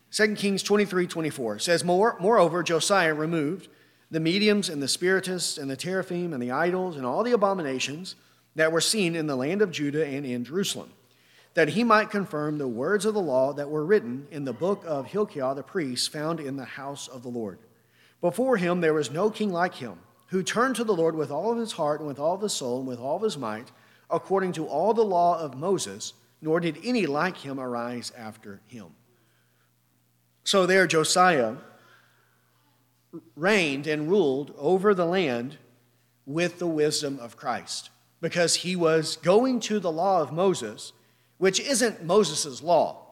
Second Kings 23 24 says, More, Moreover, Josiah removed the mediums and the spiritists and the teraphim and the idols and all the abominations that were seen in the land of Judah and in Jerusalem, that he might confirm the words of the law that were written in the book of Hilkiah the priest found in the house of the Lord. Before him there was no king like him, who turned to the Lord with all of his heart and with all of his soul and with all of his might, according to all the law of Moses, nor did any like him arise after him. So there Josiah reigned and ruled over the land with the wisdom of Christ because he was going to the law of Moses, which isn't Moses' law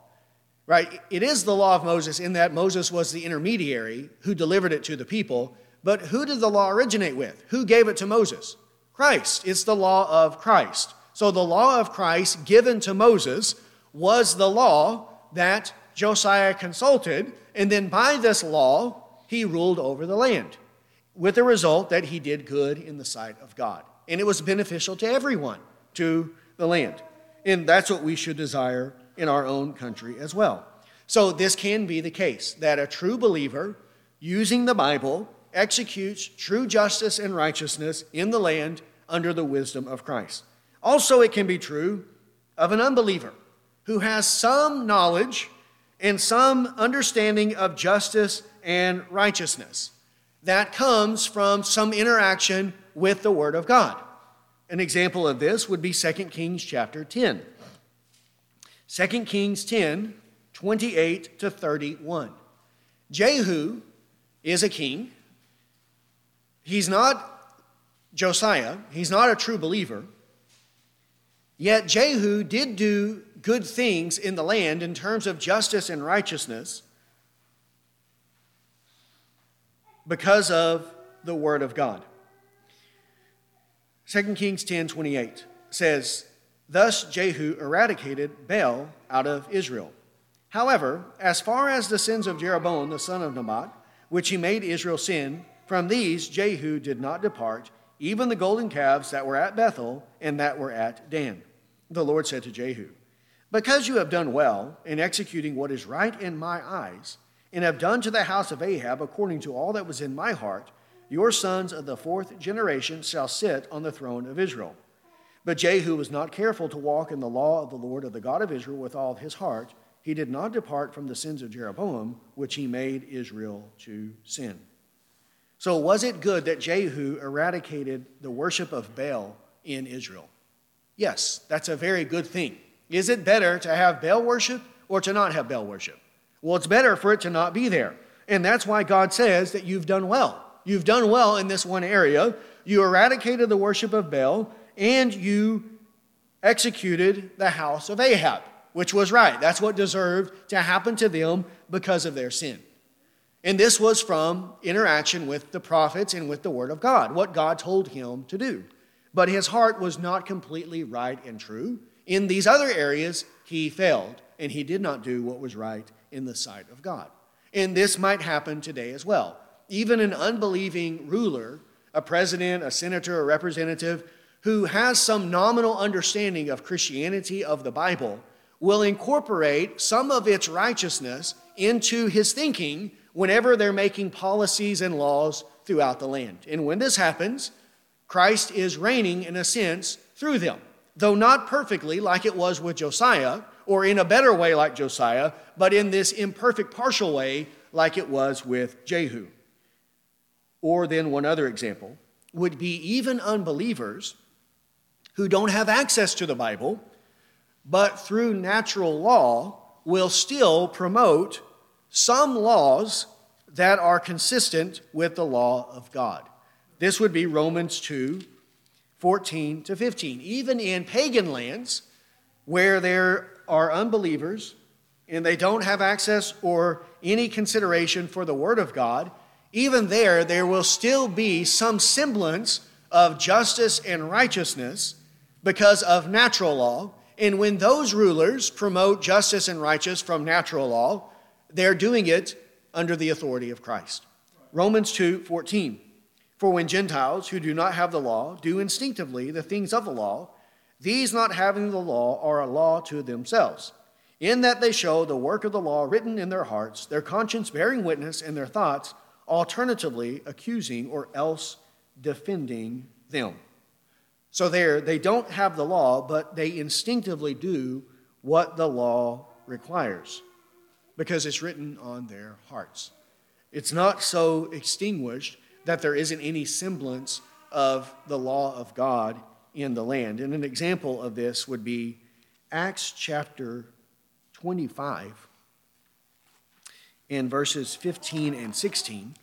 right? It is the law of Moses in that Moses was the intermediary who delivered it to the people. But who did the law originate with? Who gave it to Moses? Christ. It's the law of Christ. So the law of Christ given to Moses was the law that Josiah consulted, and then by this law, he ruled over the land. with the result that he did good in the sight of God. And it was beneficial to everyone, to the land. And that's what we should desire in our own country as well. So, this can be the case that a true believer, using the Bible, executes true justice and righteousness in the land under the wisdom of Christ. Also, it can be true of an unbeliever who has some knowledge and some understanding of justice and righteousness that comes from some interaction with the Word of God. An example of this would be 2 Kings chapter 10. 2 Kings 10, 28 to 31. Jehu is a king. He's not Josiah, he's not a true believer. Yet Jehu did do good things in the land in terms of justice and righteousness because of the word of God. 2 Kings 10 28 says, Thus Jehu eradicated Baal out of Israel. However, as far as the sins of Jeroboam the son of Nebat, which he made Israel sin, from these Jehu did not depart, even the golden calves that were at Bethel and that were at Dan. The Lord said to Jehu, Because you have done well in executing what is right in my eyes, and have done to the house of Ahab according to all that was in my heart, your sons of the fourth generation shall sit on the throne of Israel. But Jehu was not careful to walk in the law of the Lord of the God of Israel with all his heart. He did not depart from the sins of Jeroboam, which he made Israel to sin. So, was it good that Jehu eradicated the worship of Baal in Israel? Yes, that's a very good thing. Is it better to have Baal worship or to not have Baal worship? Well, it's better for it to not be there. And that's why God says that you've done well. You've done well in this one area. You eradicated the worship of Baal and you executed the house of Ahab, which was right. That's what deserved to happen to them because of their sin. And this was from interaction with the prophets and with the Word of God, what God told him to do. But his heart was not completely right and true. In these other areas, he failed, and he did not do what was right in the sight of God. And this might happen today as well. Even an unbelieving ruler, a president, a senator, a representative, who has some nominal understanding of Christianity, of the Bible, will incorporate some of its righteousness into his thinking whenever they're making policies and laws throughout the land. And when this happens, Christ is reigning in a sense through them, though not perfectly like it was with Josiah, or in a better way like Josiah, but in this imperfect, partial way like it was with Jehu. Or then one other example would be even unbelievers who don't have access to the Bible, but through natural law will still promote some laws that are consistent with the law of God. This would be Romans 2 14 to 15. Even in pagan lands where there are unbelievers and they don't have access or any consideration for the Word of God, even there, there will still be some semblance of justice and righteousness because of natural law. And when those rulers promote justice and righteousness from natural law, they're doing it under the authority of Christ. Romans 2 14. For when Gentiles who do not have the law do instinctively the things of the law, these not having the law are a law to themselves, in that they show the work of the law written in their hearts, their conscience bearing witness, and their thoughts alternatively accusing or else defending them. So there, they don't have the law, but they instinctively do what the law requires because it's written on their hearts. It's not so extinguished that there isn't any semblance of the law of God in the land. And an example of this would be Acts chapter 25 in verses 15 and 16.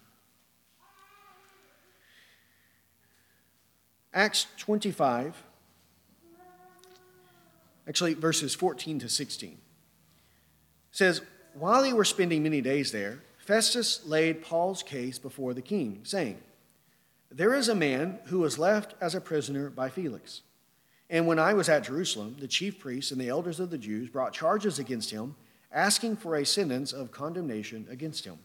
Acts 25, actually, verses 14 to 16 says, While they were spending many days there, Festus laid Paul's case before the king, saying, there is a man who was left as a prisoner by Felix. And when I was at Jerusalem, the chief priests and the elders of the Jews brought charges against him, asking for a sentence of condemnation against him.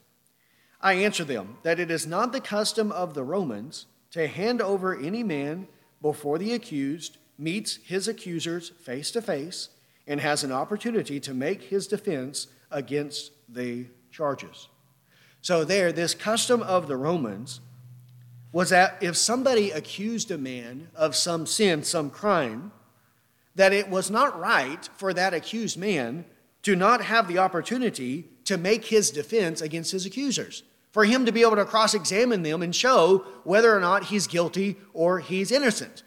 I answer them that it is not the custom of the Romans to hand over any man before the accused meets his accusers face to face and has an opportunity to make his defense against the charges. So, there, this custom of the Romans was that if somebody accused a man of some sin, some crime, that it was not right for that accused man to not have the opportunity to make his defense against his accusers, for him to be able to cross examine them and show whether or not he's guilty or he's innocent.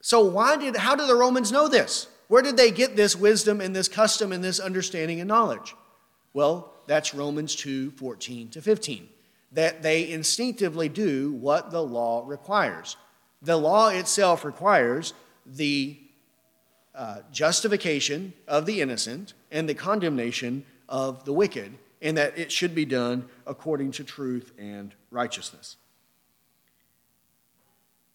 So, why did, how did the Romans know this? Where did they get this wisdom and this custom and this understanding and knowledge? Well, that's Romans 2 14 to 15. That they instinctively do what the law requires. The law itself requires the uh, justification of the innocent and the condemnation of the wicked, and that it should be done according to truth and righteousness.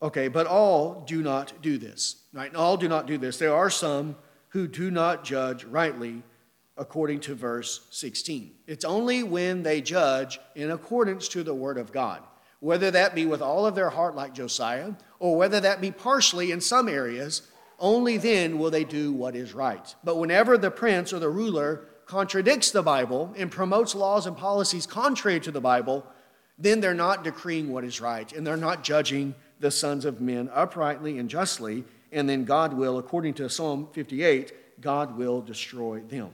Okay, but all do not do this, right? All do not do this. There are some who do not judge rightly according to verse 16. It's only when they judge in accordance to the word of God, whether that be with all of their heart, like Josiah, or whether that be partially in some areas, only then will they do what is right. But whenever the prince or the ruler contradicts the Bible and promotes laws and policies contrary to the Bible, then they're not decreeing what is right and they're not judging the sons of men uprightly and justly. And then God will, according to Psalm 58, God will destroy them.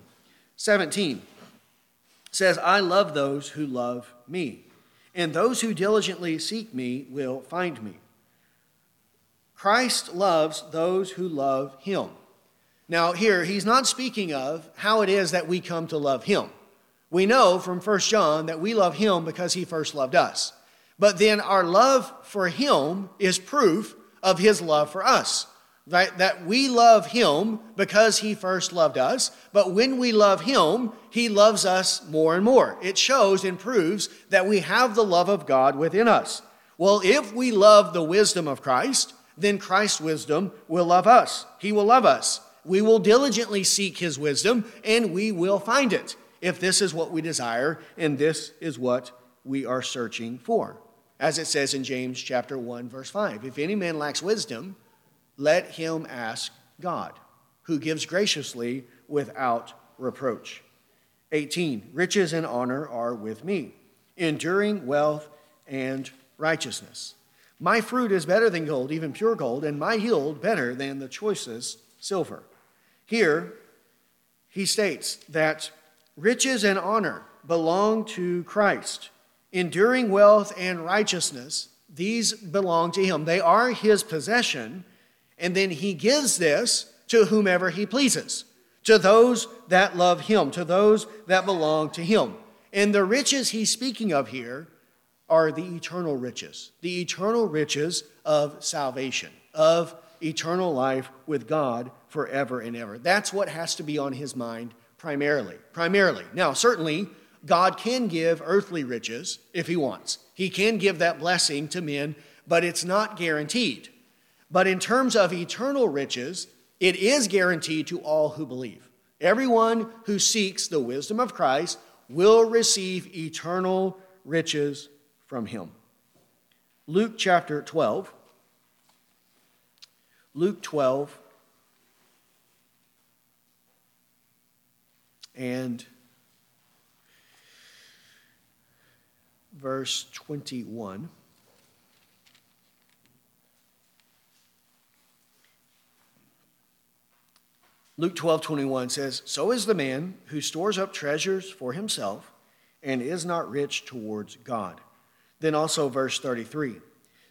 17 says, I love those who love me, and those who diligently seek me will find me. Christ loves those who love him. Now, here, he's not speaking of how it is that we come to love him. We know from 1 John that we love him because he first loved us. But then our love for him is proof of his love for us right? That we love him because he first loved us, but when we love him, he loves us more and more. It shows and proves that we have the love of God within us. Well, if we love the wisdom of Christ, then Christ's wisdom will love us. He will love us. We will diligently seek his wisdom and we will find it if this is what we desire and this is what we are searching for. As it says in James chapter 1 verse 5, if any man lacks wisdom, let him ask God, who gives graciously without reproach. 18. Riches and honor are with me, enduring wealth and righteousness. My fruit is better than gold, even pure gold, and my yield better than the choicest silver. Here, he states that riches and honor belong to Christ. Enduring wealth and righteousness, these belong to him. They are his possession, and then he gives this to whomever he pleases, to those that love him, to those that belong to him. And the riches he's speaking of here are the eternal riches, the eternal riches of salvation, of eternal life with God forever and ever. That's what has to be on his mind primarily. Primarily. Now, certainly, God can give earthly riches if he wants. He can give that blessing to men, but it's not guaranteed. But in terms of eternal riches, it is guaranteed to all who believe. Everyone who seeks the wisdom of Christ will receive eternal riches from him. Luke chapter 12. Luke 12 and verse 21. Luke 12, 21 says, So is the man who stores up treasures for himself and is not rich towards God. Then also, verse 33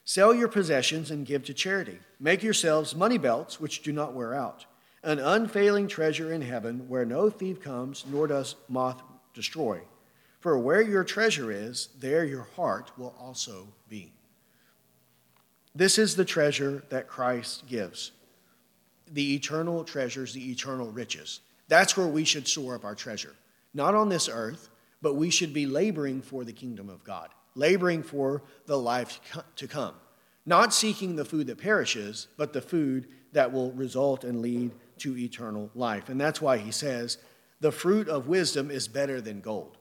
Sell your possessions and give to charity. Make yourselves money belts which do not wear out, an unfailing treasure in heaven where no thief comes nor does moth destroy. For where your treasure is, there your heart will also be. This is the treasure that Christ gives the eternal treasures, the eternal riches. That's where we should store up our treasure. Not on this earth, but we should be laboring for the kingdom of God, laboring for the life to come. Not seeking the food that perishes, but the food that will result and lead to eternal life. And that's why he says, the fruit of wisdom is better than gold.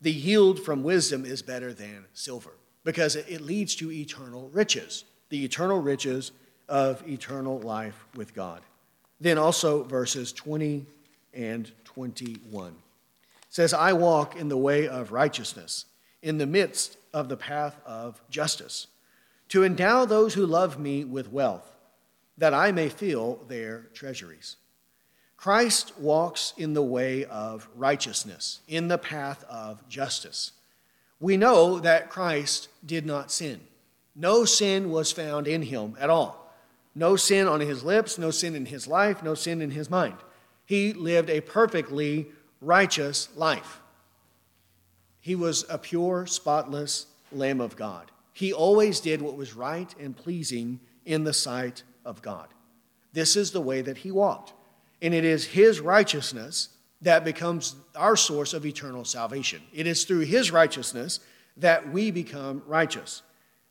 The yield from wisdom is better than silver because it leads to eternal riches, the eternal riches of eternal life with God. Then also verses 20 and 21 says, I walk in the way of righteousness, in the midst of the path of justice, to endow those who love me with wealth, that I may fill their treasuries. Christ walks in the way of righteousness, in the path of justice. We know that Christ did not sin. No sin was found in him at all. No sin on his lips, no sin in his life, no sin in his mind. He lived a perfectly righteous life. He was a pure, spotless Lamb of God. He always did what was right and pleasing in the sight of God. This is the way that he walked. And it is his righteousness that becomes our source of eternal salvation. It is through his righteousness that we become righteous.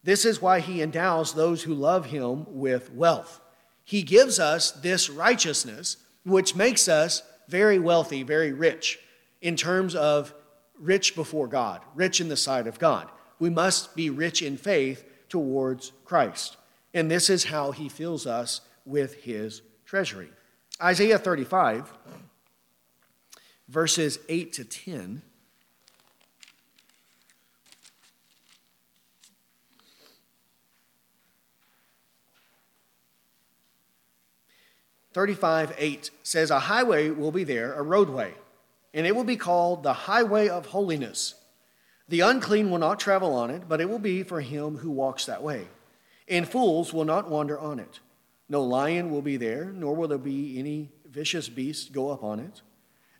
This is why he endows those who love him with wealth. He gives us this righteousness, which makes us very wealthy, very rich, in terms of rich before God, rich in the sight of God. We must be rich in faith towards Christ. And this is how he fills us with his treasury. Isaiah 35, verses 8 to 10. 35 8 says, A highway will be there, a roadway, and it will be called the highway of holiness. The unclean will not travel on it, but it will be for him who walks that way. And fools will not wander on it. No lion will be there, nor will there be any vicious beast go up on it.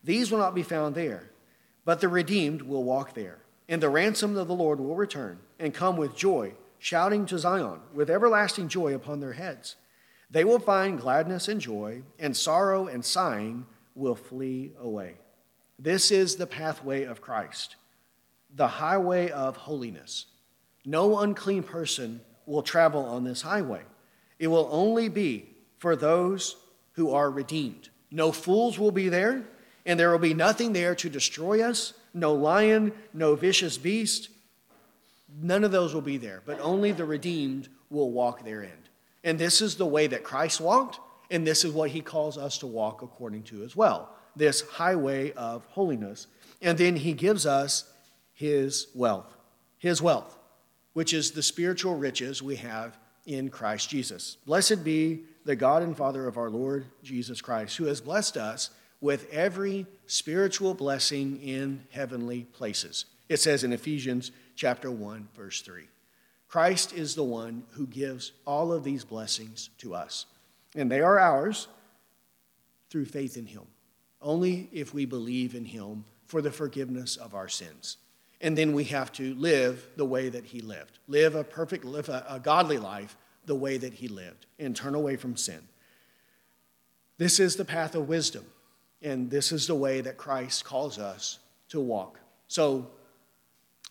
These will not be found there, but the redeemed will walk there. And the ransom of the Lord will return and come with joy, shouting to Zion, with everlasting joy upon their heads. They will find gladness and joy, and sorrow and sighing will flee away. This is the pathway of Christ, the highway of holiness. No unclean person will travel on this highway. It will only be for those who are redeemed. No fools will be there, and there will be nothing there to destroy us no lion, no vicious beast. None of those will be there, but only the redeemed will walk therein. And this is the way that Christ walked, and this is what he calls us to walk according to as well this highway of holiness. And then he gives us his wealth, his wealth, which is the spiritual riches we have in Christ Jesus. Blessed be the God and Father of our Lord Jesus Christ, who has blessed us with every spiritual blessing in heavenly places. It says in Ephesians chapter 1 verse 3. Christ is the one who gives all of these blessings to us. And they are ours through faith in Him, only if we believe in Him for the forgiveness of our sins. And then we have to live the way that He lived, live a perfect, live a, a godly life the way that He lived, and turn away from sin. This is the path of wisdom, and this is the way that Christ calls us to walk. So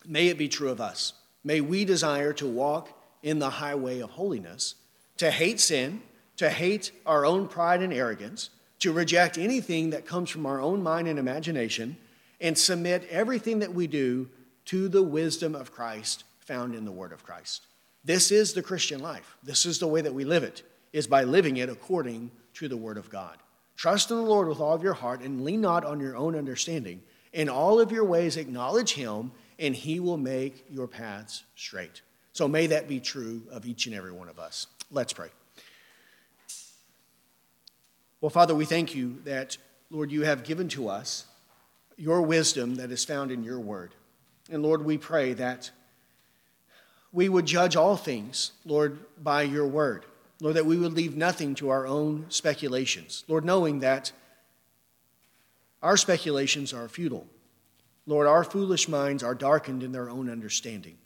may it be true of us. May we desire to walk in the highway of holiness, to hate sin, to hate our own pride and arrogance, to reject anything that comes from our own mind and imagination, and submit everything that we do to the wisdom of Christ found in the Word of Christ. This is the Christian life. This is the way that we live it, is by living it according to the Word of God. Trust in the Lord with all of your heart and lean not on your own understanding. In all of your ways, acknowledge Him and he will make your paths straight. So may that be true of each and every one of us. Let's pray. Well, Father, we thank you that, Lord, you have given to us your wisdom that is found in your word. And Lord, we pray that we would judge all things, Lord, by your word. Lord, that we would leave nothing to our own speculations. Lord, knowing that our speculations are futile. Lord, our foolish minds are darkened in their own understanding.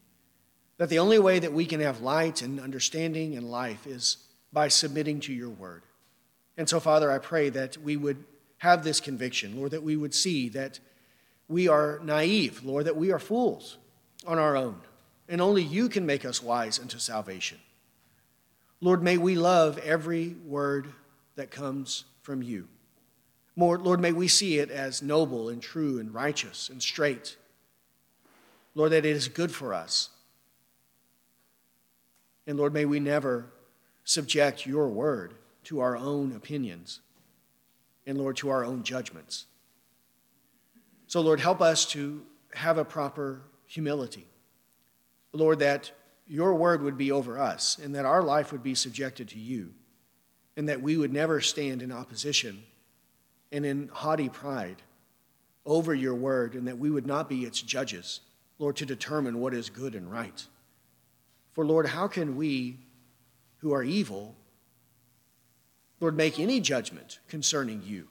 That the only way that we can have light and understanding and life is by submitting to your word. And so, Father, I pray that we would have this conviction, Lord, that we would see that we are naive, Lord, that we are fools on our own, and only you can make us wise unto salvation. Lord, may we love every word that comes from you. More, Lord, may we see it as noble and true and righteous and straight. Lord, that it is good for us. And Lord, may we never subject your word to our own opinions and, Lord, to our own judgments. So, Lord, help us to have a proper humility. Lord, that your word would be over us and that our life would be subjected to you and that we would never stand in opposition and in haughty pride over your word and that we would not be its judges, Lord, to determine what is good and right. For, Lord, how can we who are evil, Lord, make any judgment concerning you?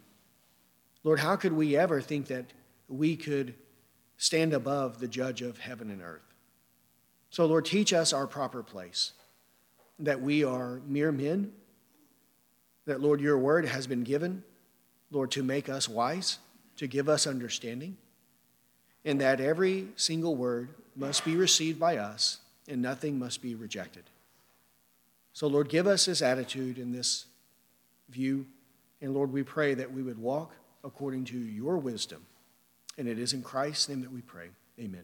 Lord, how could we ever think that we could stand above the judge of heaven and earth? So, Lord, teach us our proper place, that we are mere men, that, Lord, your word has been given, Lord, to make us wise, to give us understanding, and that every single word must be received by us and nothing must be rejected. So, Lord, give us this attitude and this view. And Lord, we pray that we would walk according to your wisdom. And it is in Christ's name that we pray. Amen.